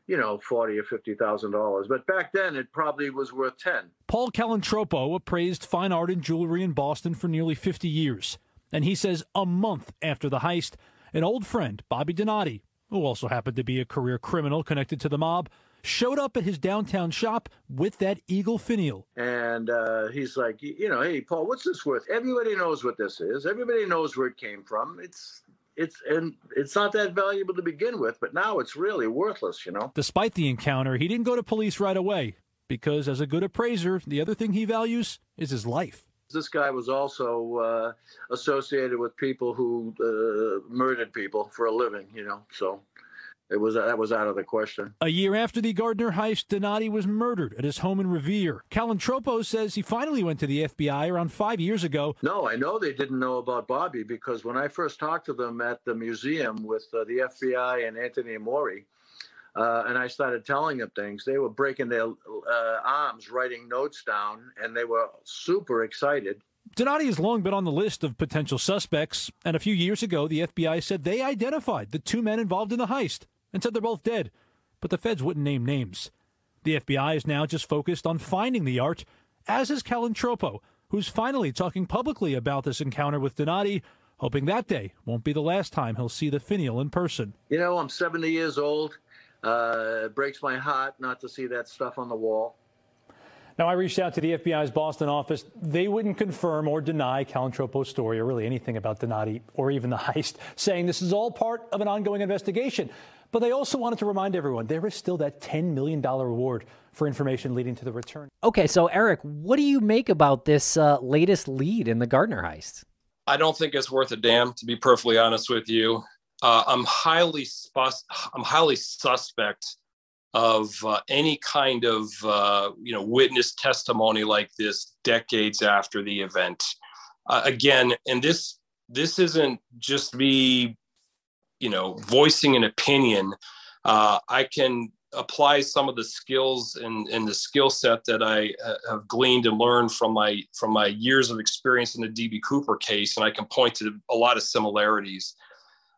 you know, forty or fifty thousand dollars. But back then, it probably was worth ten. Paul Calantropo appraised fine art and jewelry in Boston for nearly fifty years, and he says a month after the heist, an old friend, Bobby Donati, who also happened to be a career criminal connected to the mob, showed up at his downtown shop with that eagle finial. And uh, he's like, you know, hey, Paul, what's this worth? Everybody knows what this is. Everybody knows where it came from. It's it's and it's not that valuable to begin with, but now it's really worthless, you know. Despite the encounter, he didn't go to police right away because, as a good appraiser, the other thing he values is his life. This guy was also uh, associated with people who uh, murdered people for a living, you know. So it was that was out of the question. A year after the Gardner heist, Donati was murdered at his home in Revere. Calantropo says he finally went to the FBI around five years ago. No, I know they didn't know about Bobby because when I first talked to them at the museum with uh, the FBI and Anthony Amore, uh, and I started telling them things. They were breaking their uh, arms, writing notes down, and they were super excited. Donati has long been on the list of potential suspects, and a few years ago, the FBI said they identified the two men involved in the heist and said they're both dead, but the feds wouldn't name names. The FBI is now just focused on finding the art, as is Calantropo, who's finally talking publicly about this encounter with Donati, hoping that day won't be the last time he'll see the finial in person. You know, I'm 70 years old. Uh, it breaks my heart not to see that stuff on the wall. Now, I reached out to the FBI's Boston office. They wouldn't confirm or deny Calantropo's story or really anything about Donati or even the heist, saying this is all part of an ongoing investigation. But they also wanted to remind everyone there is still that $10 million reward for information leading to the return. Okay, so Eric, what do you make about this uh, latest lead in the Gardner heist? I don't think it's worth a damn, to be perfectly honest with you. Uh, I'm highly sus- I'm highly suspect of uh, any kind of uh, you know witness testimony like this decades after the event. Uh, again, and this this isn't just me, you know, voicing an opinion. Uh, I can apply some of the skills and, and the skill set that I uh, have gleaned and learned from my from my years of experience in the DB Cooper case, and I can point to a lot of similarities.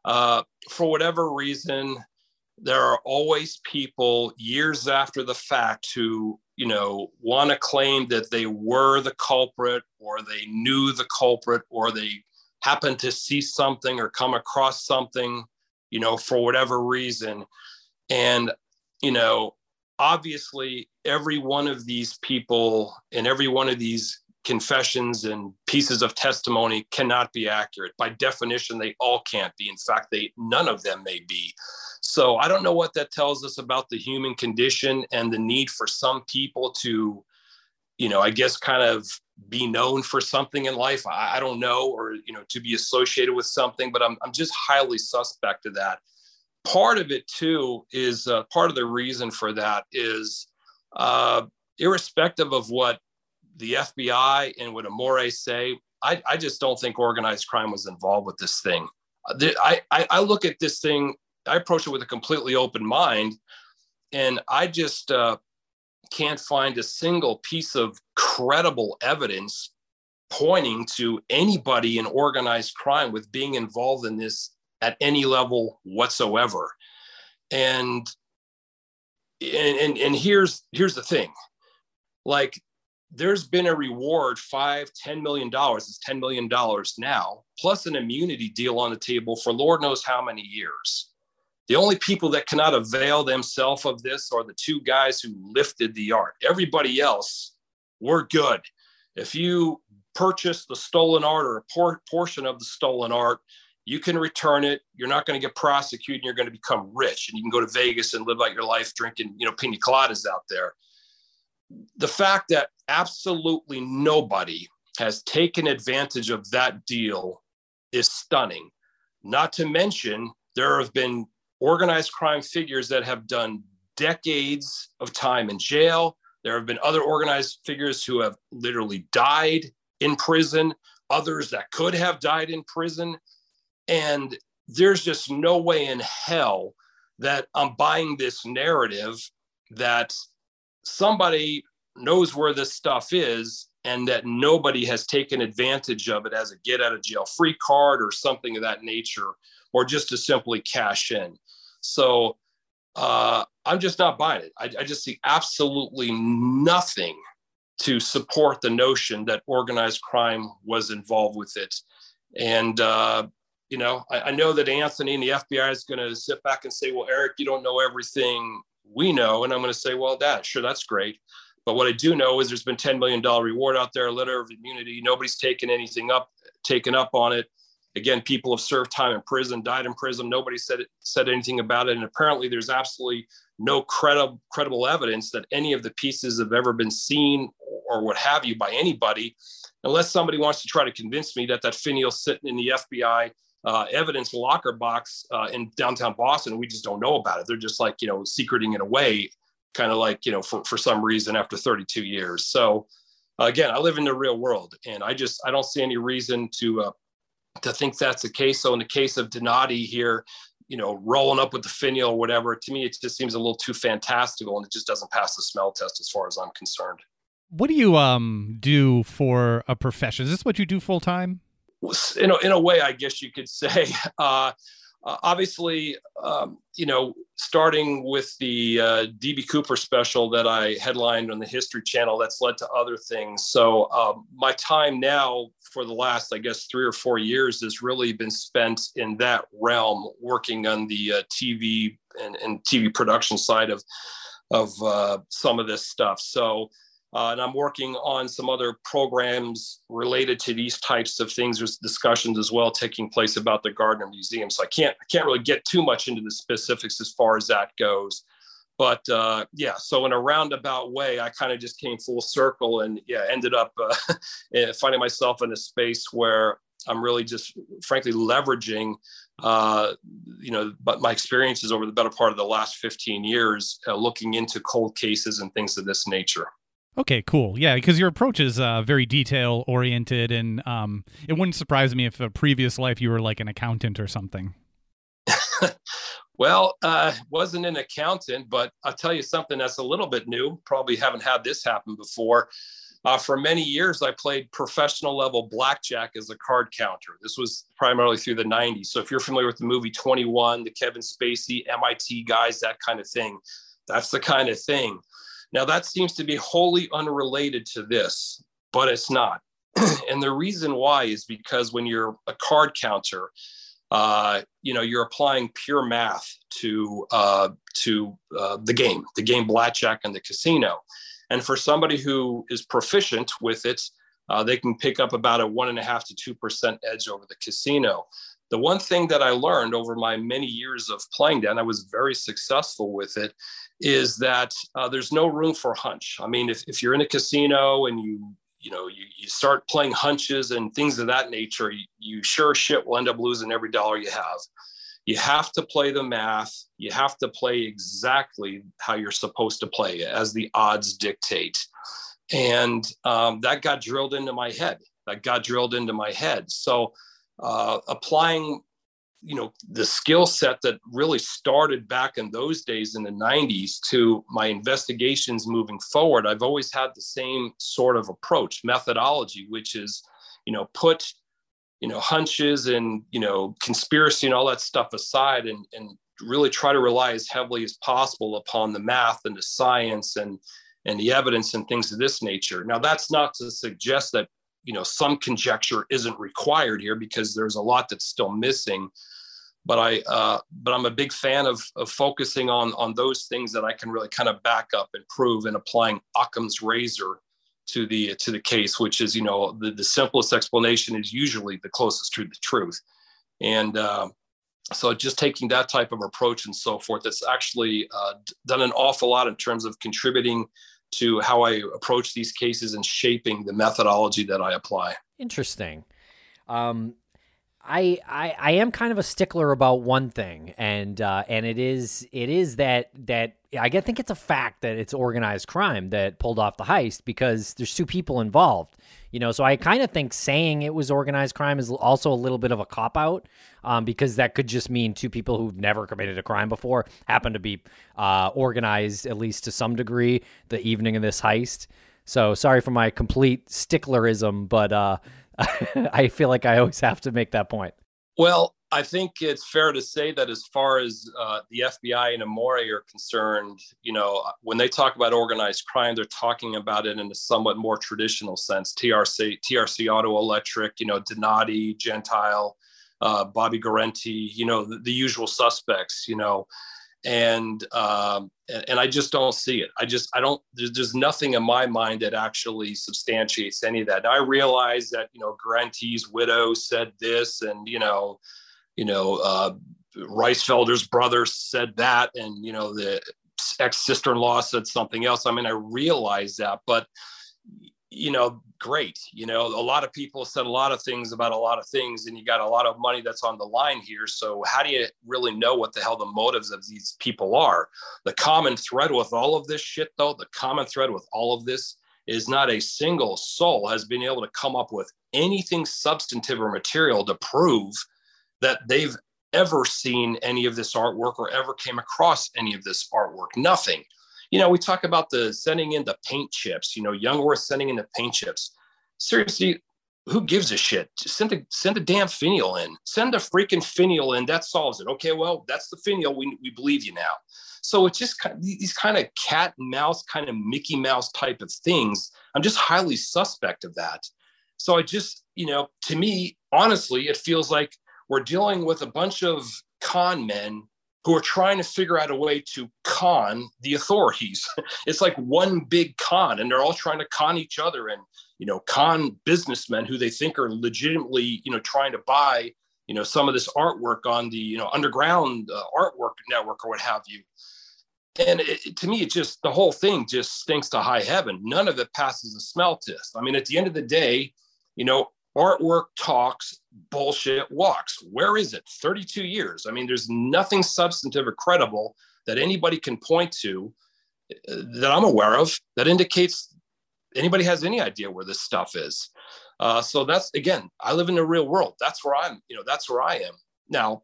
Uh, for whatever reason, there are always people years after the fact who you know want to claim that they were the culprit or they knew the culprit or they happened to see something or come across something you know for whatever reason. And you know obviously every one of these people and every one of these confessions and pieces of testimony cannot be accurate. By definition they all can't be. In fact they none of them may be. So I don't know what that tells us about the human condition and the need for some people to, you know, I guess kind of be known for something in life. I, I don't know, or, you know, to be associated with something, but I'm, I'm just highly suspect of that. Part of it too is uh, part of the reason for that is uh, irrespective of what the FBI and what Amore say, I, I just don't think organized crime was involved with this thing. I, I, I look at this thing I approach it with a completely open mind, and I just uh, can't find a single piece of credible evidence pointing to anybody in organized crime with being involved in this at any level whatsoever. And and and, here's here's the thing, like there's been a reward five ten million dollars it's 10 million dollars now plus an immunity deal on the table for lord knows how many years the only people that cannot avail themselves of this are the two guys who lifted the art. Everybody else, we're good. If you purchase the stolen art or a por- portion of the stolen art, you can return it. You're not going to get prosecuted. And you're going to become rich, and you can go to Vegas and live out your life drinking, you know, pina coladas out there. The fact that absolutely nobody has taken advantage of that deal is stunning. Not to mention, there have been organized crime figures that have done decades of time in jail. There have been other organized figures who have literally died in prison, others that could have died in prison. And there's just no way in hell that I'm buying this narrative that somebody knows where this stuff is and that nobody has taken advantage of it as a get out of jail free card or something of that nature or just to simply cash in. So uh, I'm just not buying it. I, I just see absolutely nothing to support the notion that organized crime was involved with it. And, uh, you know, I, I, know that Anthony and the FBI is going to sit back and say, well, Eric, you don't know everything we know. And I'm going to say, well, that, sure, that's great. But what I do know is there's been $10 million reward out there, a letter of immunity. Nobody's taken anything up, taken up on it. Again, people have served time in prison, died in prison. Nobody said said anything about it, and apparently, there's absolutely no credible credible evidence that any of the pieces have ever been seen or what have you by anybody, unless somebody wants to try to convince me that that finial sitting in the FBI uh, evidence locker box uh, in downtown Boston. We just don't know about it. They're just like you know secreting it away, kind of like you know for for some reason after 32 years. So again, I live in the real world, and I just I don't see any reason to uh, to think that's the case. So in the case of Donati here, you know, rolling up with the finial or whatever, to me, it just seems a little too fantastical and it just doesn't pass the smell test as far as I'm concerned. What do you um do for a profession? Is this what you do full time? In a, in a way, I guess you could say. Uh, uh, obviously, um, you know, starting with the uh, DB Cooper special that I headlined on the History Channel, that's led to other things. So um, my time now for the last, I guess, three or four years has really been spent in that realm, working on the uh, TV and, and, TV production side of of uh, some of this stuff. So uh, and I'm working on some other programs related to these types of things. There's discussions as well taking place about the Gardner Museum. So I can't I can't really get too much into the specifics as far as that goes. But uh, yeah, so in a roundabout way, I kind of just came full circle and yeah, ended up uh, finding myself in a space where I'm really just frankly leveraging, uh, you know, but my experiences over the better part of the last 15 years, uh, looking into cold cases and things of this nature. Okay, cool. Yeah, because your approach is uh, very detail oriented, and um, it wouldn't surprise me if a previous life you were like an accountant or something. well, uh, wasn't an accountant, but I'll tell you something that's a little bit new. Probably haven't had this happen before. Uh, for many years, I played professional level blackjack as a card counter. This was primarily through the 90s. So if you're familiar with the movie 21, the Kevin Spacey, MIT guys, that kind of thing, that's the kind of thing. Now, that seems to be wholly unrelated to this, but it's not. and the reason why is because when you're a card counter, uh, you know, you're applying pure math to uh, to uh, the game, the game blackjack and the casino. And for somebody who is proficient with it, uh, they can pick up about a one and a half to two percent edge over the casino. The one thing that I learned over my many years of playing that, and I was very successful with it, is that uh, there's no room for hunch. I mean, if, if you're in a casino and you you know you, you start playing hunches and things of that nature, you, you sure shit will end up losing every dollar you have. You have to play the math. You have to play exactly how you're supposed to play as the odds dictate. And um, that got drilled into my head. That got drilled into my head. So uh, applying you know the skill set that really started back in those days in the 90s to my investigations moving forward i've always had the same sort of approach methodology which is you know put you know hunches and you know conspiracy and all that stuff aside and and really try to rely as heavily as possible upon the math and the science and and the evidence and things of this nature. Now that's not to suggest that you know some conjecture isn't required here because there's a lot that's still missing. But i uh, but i'm a big fan of, of focusing on on those things that i can really kind of back up and prove and applying occam's razor to the to the case which is you know the, the simplest explanation is usually the closest to the truth. And uh, so just taking that type of approach and so forth it's actually uh, done an awful lot in terms of contributing to how I approach these cases and shaping the methodology that I apply. Interesting. Um, I, I I am kind of a stickler about one thing, and uh, and it is it is that that I think it's a fact that it's organized crime that pulled off the heist because there's two people involved. You know, so I kind of think saying it was organized crime is also a little bit of a cop out um, because that could just mean two people who've never committed a crime before happen to be uh, organized, at least to some degree, the evening of this heist. So sorry for my complete sticklerism, but uh, I feel like I always have to make that point. Well, I think it's fair to say that as far as uh, the FBI and Amore are concerned, you know, when they talk about organized crime, they're talking about it in a somewhat more traditional sense. TRC, TRC Auto Electric, you know, Donati, Gentile, uh, Bobby Guarente, you know, the, the, usual suspects, you know, and um, and I just don't see it. I just I don't. There's, there's nothing in my mind that actually substantiates any of that. I realize that you know Guarente's widow said this, and you know you know, uh, Reissfelder's brother said that, and you know, the ex sister-in-law said something else. I mean, I realize that, but you know, great. You know, a lot of people said a lot of things about a lot of things, and you got a lot of money that's on the line here. So, how do you really know what the hell the motives of these people are? The common thread with all of this shit, though, the common thread with all of this is not a single soul has been able to come up with anything substantive or material to prove that they've ever seen any of this artwork or ever came across any of this artwork. Nothing. You know, we talk about the sending in the paint chips. You know, Young Earth sending in the paint chips. Seriously, who gives a shit? Just send a send a damn finial in. Send a freaking finial in. That solves it. Okay, well, that's the finial. We we believe you now. So it's just kind of, these kind of cat and mouse, kind of Mickey Mouse type of things. I'm just highly suspect of that. So I just, you know, to me, honestly, it feels like we're dealing with a bunch of con men who are trying to figure out a way to con the authorities. it's like one big con, and they're all trying to con each other and you know con businessmen who they think are legitimately you know trying to buy you know some of this artwork on the you know underground uh, artwork network or what have you. And it, to me it just the whole thing just stinks to high heaven. None of it passes a smell test. I mean at the end of the day you know artwork talks bullshit walks. Where is it? 32 years. I mean there's nothing substantive or credible that anybody can point to uh, that i'm aware of that indicates anybody has any idea where this stuff is. Uh, so that's again i live in the real world. That's where i'm you know that's where i am. Now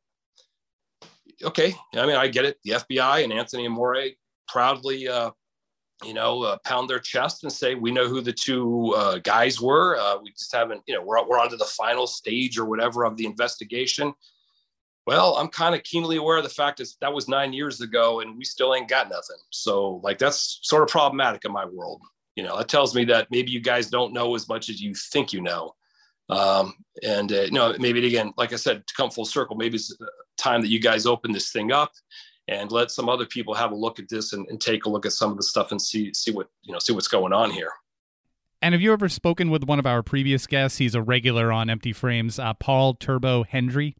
okay, I mean, I get it. The FBI and Anthony Amore proudly, uh, you know, uh, pound their chest and say, we know who the two uh, guys were. Uh, we just haven't, you know, we're, we're on to the final stage or whatever of the investigation. Well, I'm kind of keenly aware of the fact that that was nine years ago and we still ain't got nothing. So, like, that's sort of problematic in my world. You know, that tells me that maybe you guys don't know as much as you think you know. Um, and uh, you know, maybe again, like I said, to come full circle, maybe it's time that you guys open this thing up and let some other people have a look at this and, and take a look at some of the stuff and see see what you know see what's going on here. And have you ever spoken with one of our previous guests? He's a regular on Empty Frames, uh, Paul Turbo Hendry.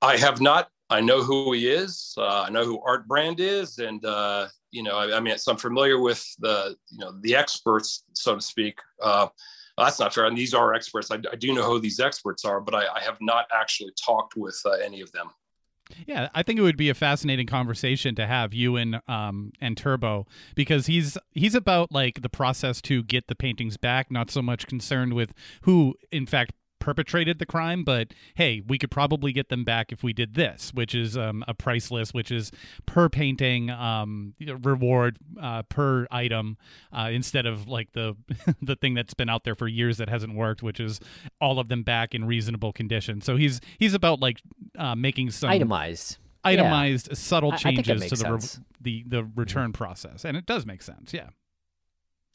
I have not. I know who he is. Uh, I know who Art Brand is, and uh, you know, I, I, mean, so I'm familiar with the you know the experts, so to speak. Uh, that's not fair. And these are experts. I, I, do know who these experts are, but I, I have not actually talked with uh, any of them. Yeah, I think it would be a fascinating conversation to have you and um and Turbo because he's he's about like the process to get the paintings back, not so much concerned with who in fact perpetrated the crime, but hey, we could probably get them back if we did this, which is um, a price list, which is per painting um, reward uh, per item, uh, instead of like the the thing that's been out there for years that hasn't worked, which is all of them back in reasonable condition. So he's he's about like uh, making some itemized itemized yeah. subtle changes to the, re- the the return process, and it does make sense. Yeah.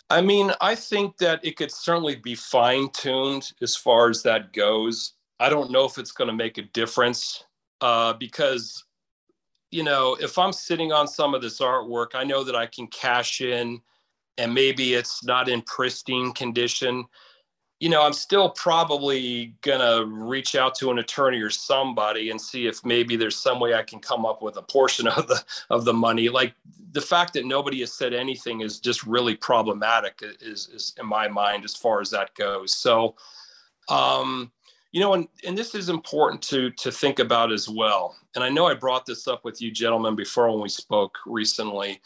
I mean, I think that it could certainly be fine tuned as far as that goes. I don't know if it's going to make a difference uh, because, you know, if I'm sitting on some of this artwork, I know that I can cash in and maybe it's not in pristine condition you know, I'm still probably gonna reach out to an attorney or somebody and see if maybe there's some way I can come up with a portion of the of the money. Like the fact that nobody has said anything is just really problematic, is is in my mind as far as that goes. So, um, you know, and and this is important to to think about as well. And I know I brought this up with you gentlemen before when we spoke recently.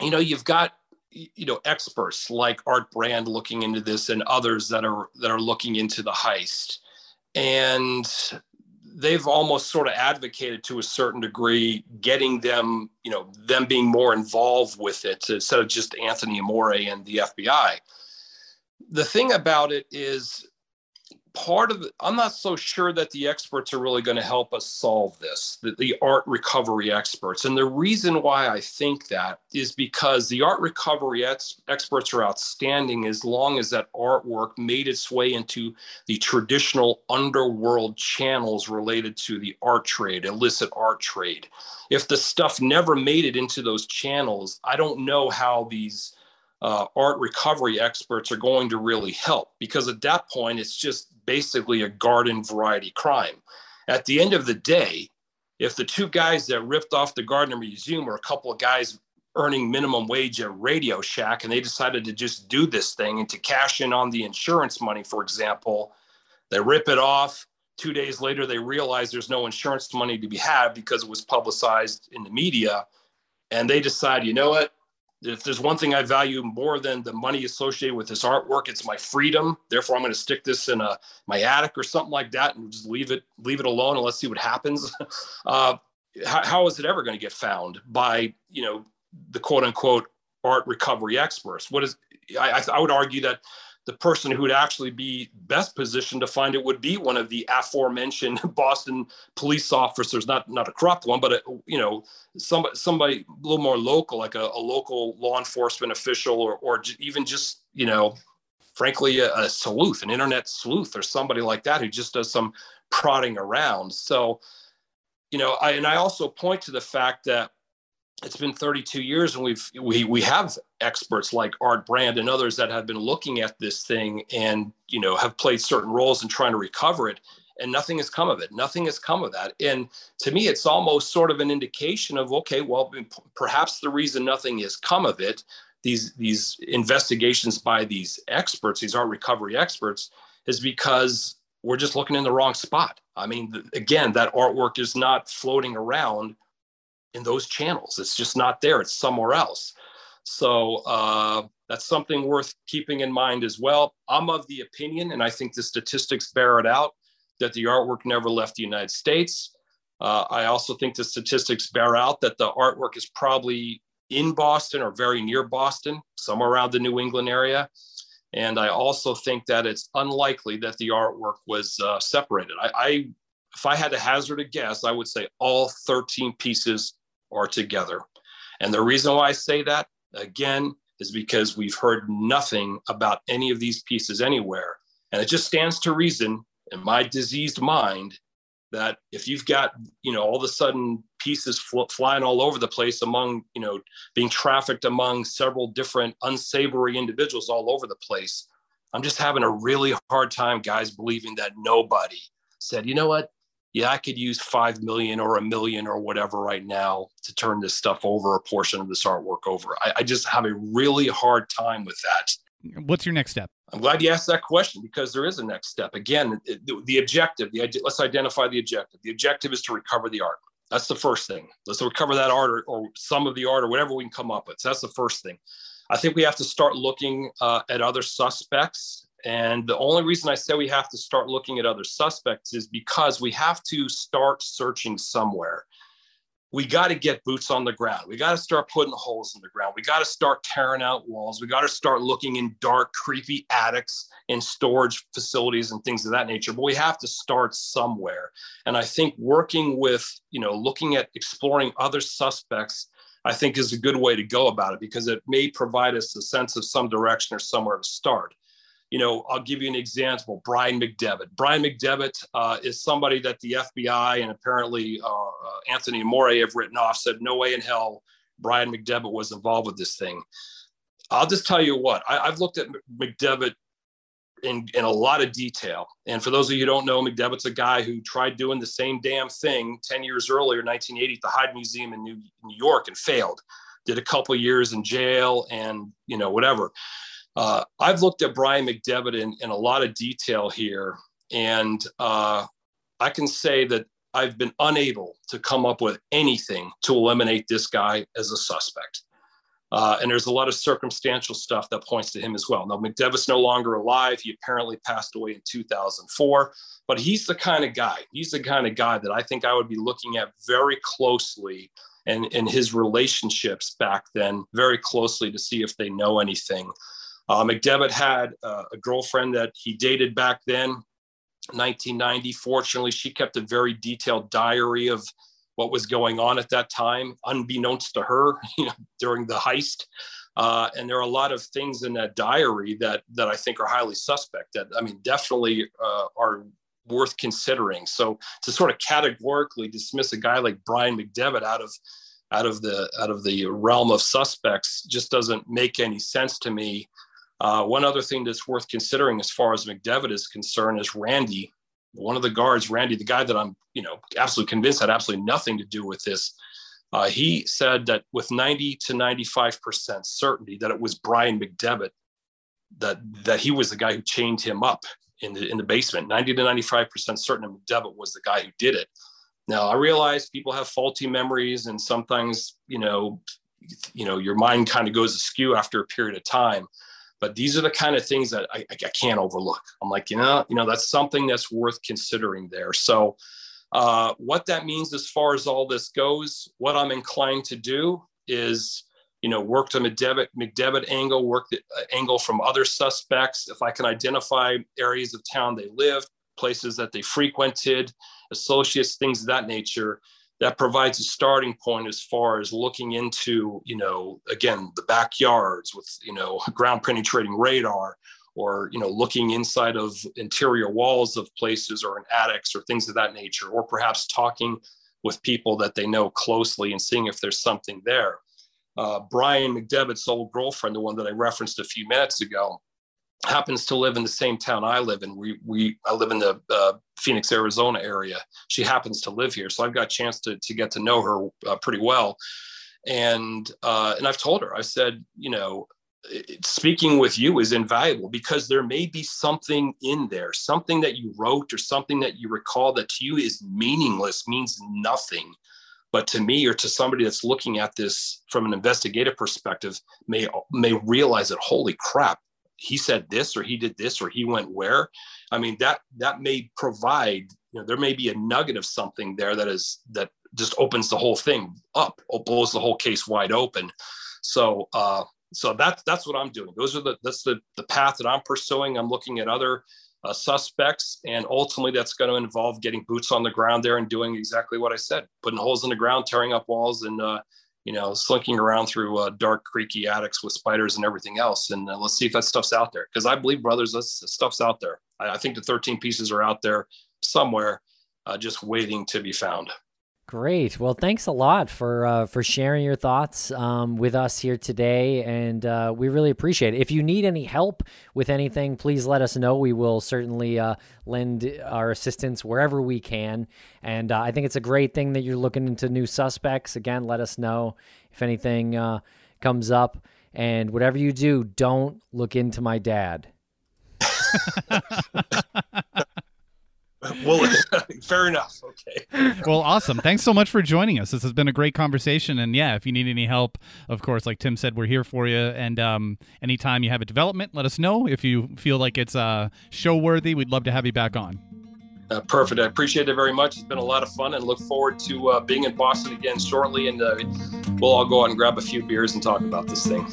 You know, you've got you know experts like art brand looking into this and others that are that are looking into the heist. And they've almost sort of advocated to a certain degree getting them you know them being more involved with it instead of just anthony amore and the fbi the thing about it is part of it, I'm not so sure that the experts are really going to help us solve this, the, the, art recovery experts. And the reason why I think that is because the art recovery ex, experts are outstanding as long as that artwork made its way into the traditional underworld channels related to the art trade, illicit art trade. If the stuff never made it into those channels, I don't know how these uh, art recovery experts are going to really help because at that point it's just basically a garden variety crime. At the end of the day, if the two guys that ripped off the Gardner Museum were a couple of guys earning minimum wage at Radio Shack and they decided to just do this thing and to cash in on the insurance money, for example, they rip it off. Two days later, they realize there's no insurance money to be had because it was publicized in the media. And they decide, you know what? If there's one thing I value more than the money associated with this artwork, it's my freedom. Therefore, I'm going to stick this in a my attic or something like that and just leave it leave it alone and let's see what happens. Uh, how, how is it ever going to get found by you know the quote unquote art recovery experts. What is I, I would argue that the person who would actually be best positioned to find it would be one of the aforementioned Boston police officers, not not a corrupt one, but a, you know somebody somebody a little more local, like a, a local law enforcement official, or or even just you know, frankly, a, a sleuth, an internet sleuth, or somebody like that who just does some prodding around. So, you know, I and I also point to the fact that it's been 32 years and we've we we have experts like art brand and others that have been looking at this thing and you know have played certain roles in trying to recover it and nothing has come of it. Nothing has come of that. And to me it's almost sort of an indication of okay well perhaps the reason nothing has come of it these these investigations by these experts these art recovery experts is because we're just looking in the wrong spot. I mean again that artwork is not floating around in those channels. It's just not there. It's somewhere else. So uh, that's something worth keeping in mind as well. I'm of the opinion, and I think the statistics bear it out, that the artwork never left the United States. Uh, I also think the statistics bear out that the artwork is probably in Boston or very near Boston, somewhere around the New England area. And I also think that it's unlikely that the artwork was uh, separated. I, I, if I had to hazard a guess, I would say all 13 pieces or together. And the reason why I say that, again, is because we've heard nothing about any of these pieces anywhere. And it just stands to reason in my diseased mind that if you've got, you know, all of a sudden pieces fl- flying all over the place among, you know, being trafficked among several different unsavory individuals all over the place, I'm just having a really hard time, guys, believing that nobody said, you know what, yeah, I could use five million or a million or whatever right now to turn this stuff over, a portion of this artwork over. I, I just have a really hard time with that. What's your next step? I'm glad you asked that question because there is a next step. Again, the, the objective, the, let's identify the objective. The objective is to recover the art. That's the first thing. Let's recover that art or, or some of the art or whatever we can come up with. So that's the first thing. I think we have to start looking uh, at other suspects and the only reason I say we have to start looking at other suspects is because we have to start searching somewhere. We got to get boots on the ground. We got to start putting holes in the ground. We got to start tearing out walls. We got to start looking in dark, creepy attics and storage facilities and things of that nature. But we have to start somewhere. And I think working with, you know, looking at exploring other suspects I think is a good way to go about it because it may provide us a sense of some direction or somewhere to start you know, I'll give you an example. Brian McDevitt. Brian McDevitt uh, is somebody that the FBI and apparently uh, uh, Anthony Amore have written off. Said no way in hell Brian McDevitt was involved with this thing. I'll just tell you what I, have looked at McDevitt in, in a lot of detail. And for those of you who don't know, McDevitt's a guy who tried doing the same damn thing 10 years earlier, 1980, at the Hyde Museum in New, New York and failed. Did a couple years in jail and, you know, whatever. Uh, I've looked at Brian McDevitt in, in a lot of detail here, and uh, I can say that I've been unable to come up with anything to eliminate this guy as a suspect. Uh, and there's a lot of circumstantial stuff that points to him as well. Now, McDevitt's no longer alive. He apparently passed away in 2004, but he's the kind of guy, he's the kind of guy that I think I would be looking at very closely and, and his relationships back then very closely to see if they know anything. Uh, McDevitt had uh, a girlfriend that he dated back then, 1990. Fortunately, she kept a very detailed diary of what was going on at that time, unbeknownst to her, you know, during the heist. Uh, and there are a lot of things in that diary that that I think are highly suspect. That I mean, definitely uh, are worth considering. So to sort of categorically dismiss a guy like Brian McDevitt out of out of the out of the realm of suspects just doesn't make any sense to me. Uh, one other thing that's worth considering as far as McDevitt is concerned is Randy, one of the guards, Randy, the guy that I'm, you know, absolutely convinced had absolutely nothing to do with this. Uh, he said that with 90 to 95% certainty that it was Brian McDevitt that that he was the guy who chained him up in the in the basement. 90 to 95% certain McDevitt was the guy who did it. Now I realize people have faulty memories and sometimes, you know, you know, your mind kind of goes askew after a period of time but these are the kind of things that I, I, can't overlook. I'm like, you know, you know, that's something that's worth considering there. So, uh, what that means as far as all this goes, what I'm inclined to do is you know, worked a McDevitt, McDevitt angle, worked the uh, angle from other suspects. If I can identify areas of town they lived, places that they frequented, associates, things of that nature, that provides a starting point as far as looking into, you know, again, the backyards with, you know, ground penetrating radar or, you know, looking inside of interior walls of places or in attics or things of that nature, or perhaps talking with people that they know closely and seeing if there's something there. Uh, Brian McDevitt's old girlfriend, the one that I referenced a few minutes ago, happens to live in the same town I live in. We we I live in the uh, Phoenix, Arizona area. She happens to live here, so I've got a chance to to get to know her uh, pretty well. And uh, and I've told her, I said, you know, speaking with you is invaluable because there may be something in there, something that you wrote or something that you recall that to you is meaningless, means nothing. But to me or to somebody that's looking at this from an investigative perspective may may realize that holy crap, he said this or he did this or he went where. I mean that that may provide, you know, there may be a nugget of something there that is that just opens the whole thing up, or blows the whole case wide open. So uh, so that's that's what I'm doing. Those are the that's the the path that I'm pursuing. I'm looking at other uh, suspects, and ultimately that's going to involve getting boots on the ground there and doing exactly what I said: putting holes in the ground, tearing up walls, and uh, you know, slinking around through uh, dark, creaky attics with spiders and everything else. And uh, let's see if that stuff's out there. Because I believe, brothers, that stuff's out there. I, I, think the 13 pieces are out there somewhere, uh, just waiting to be found. Great. Well, thanks a lot for uh, for sharing your thoughts um, with us here today, and uh, we really appreciate it. If you need any help with anything, please let us know. We will certainly uh, lend our assistance wherever we can. And uh, I think it's a great thing that you're looking into new suspects. Again, let us know if anything uh, comes up. And whatever you do, don't look into my dad. well, fair enough. Okay. Well, awesome. Thanks so much for joining us. This has been a great conversation. And yeah, if you need any help, of course, like Tim said, we're here for you. And um, anytime you have a development, let us know. If you feel like it's uh, show worthy, we'd love to have you back on. Uh, perfect. I appreciate it very much. It's been a lot of fun and look forward to uh, being in Boston again shortly. And uh, we'll all go out and grab a few beers and talk about this thing.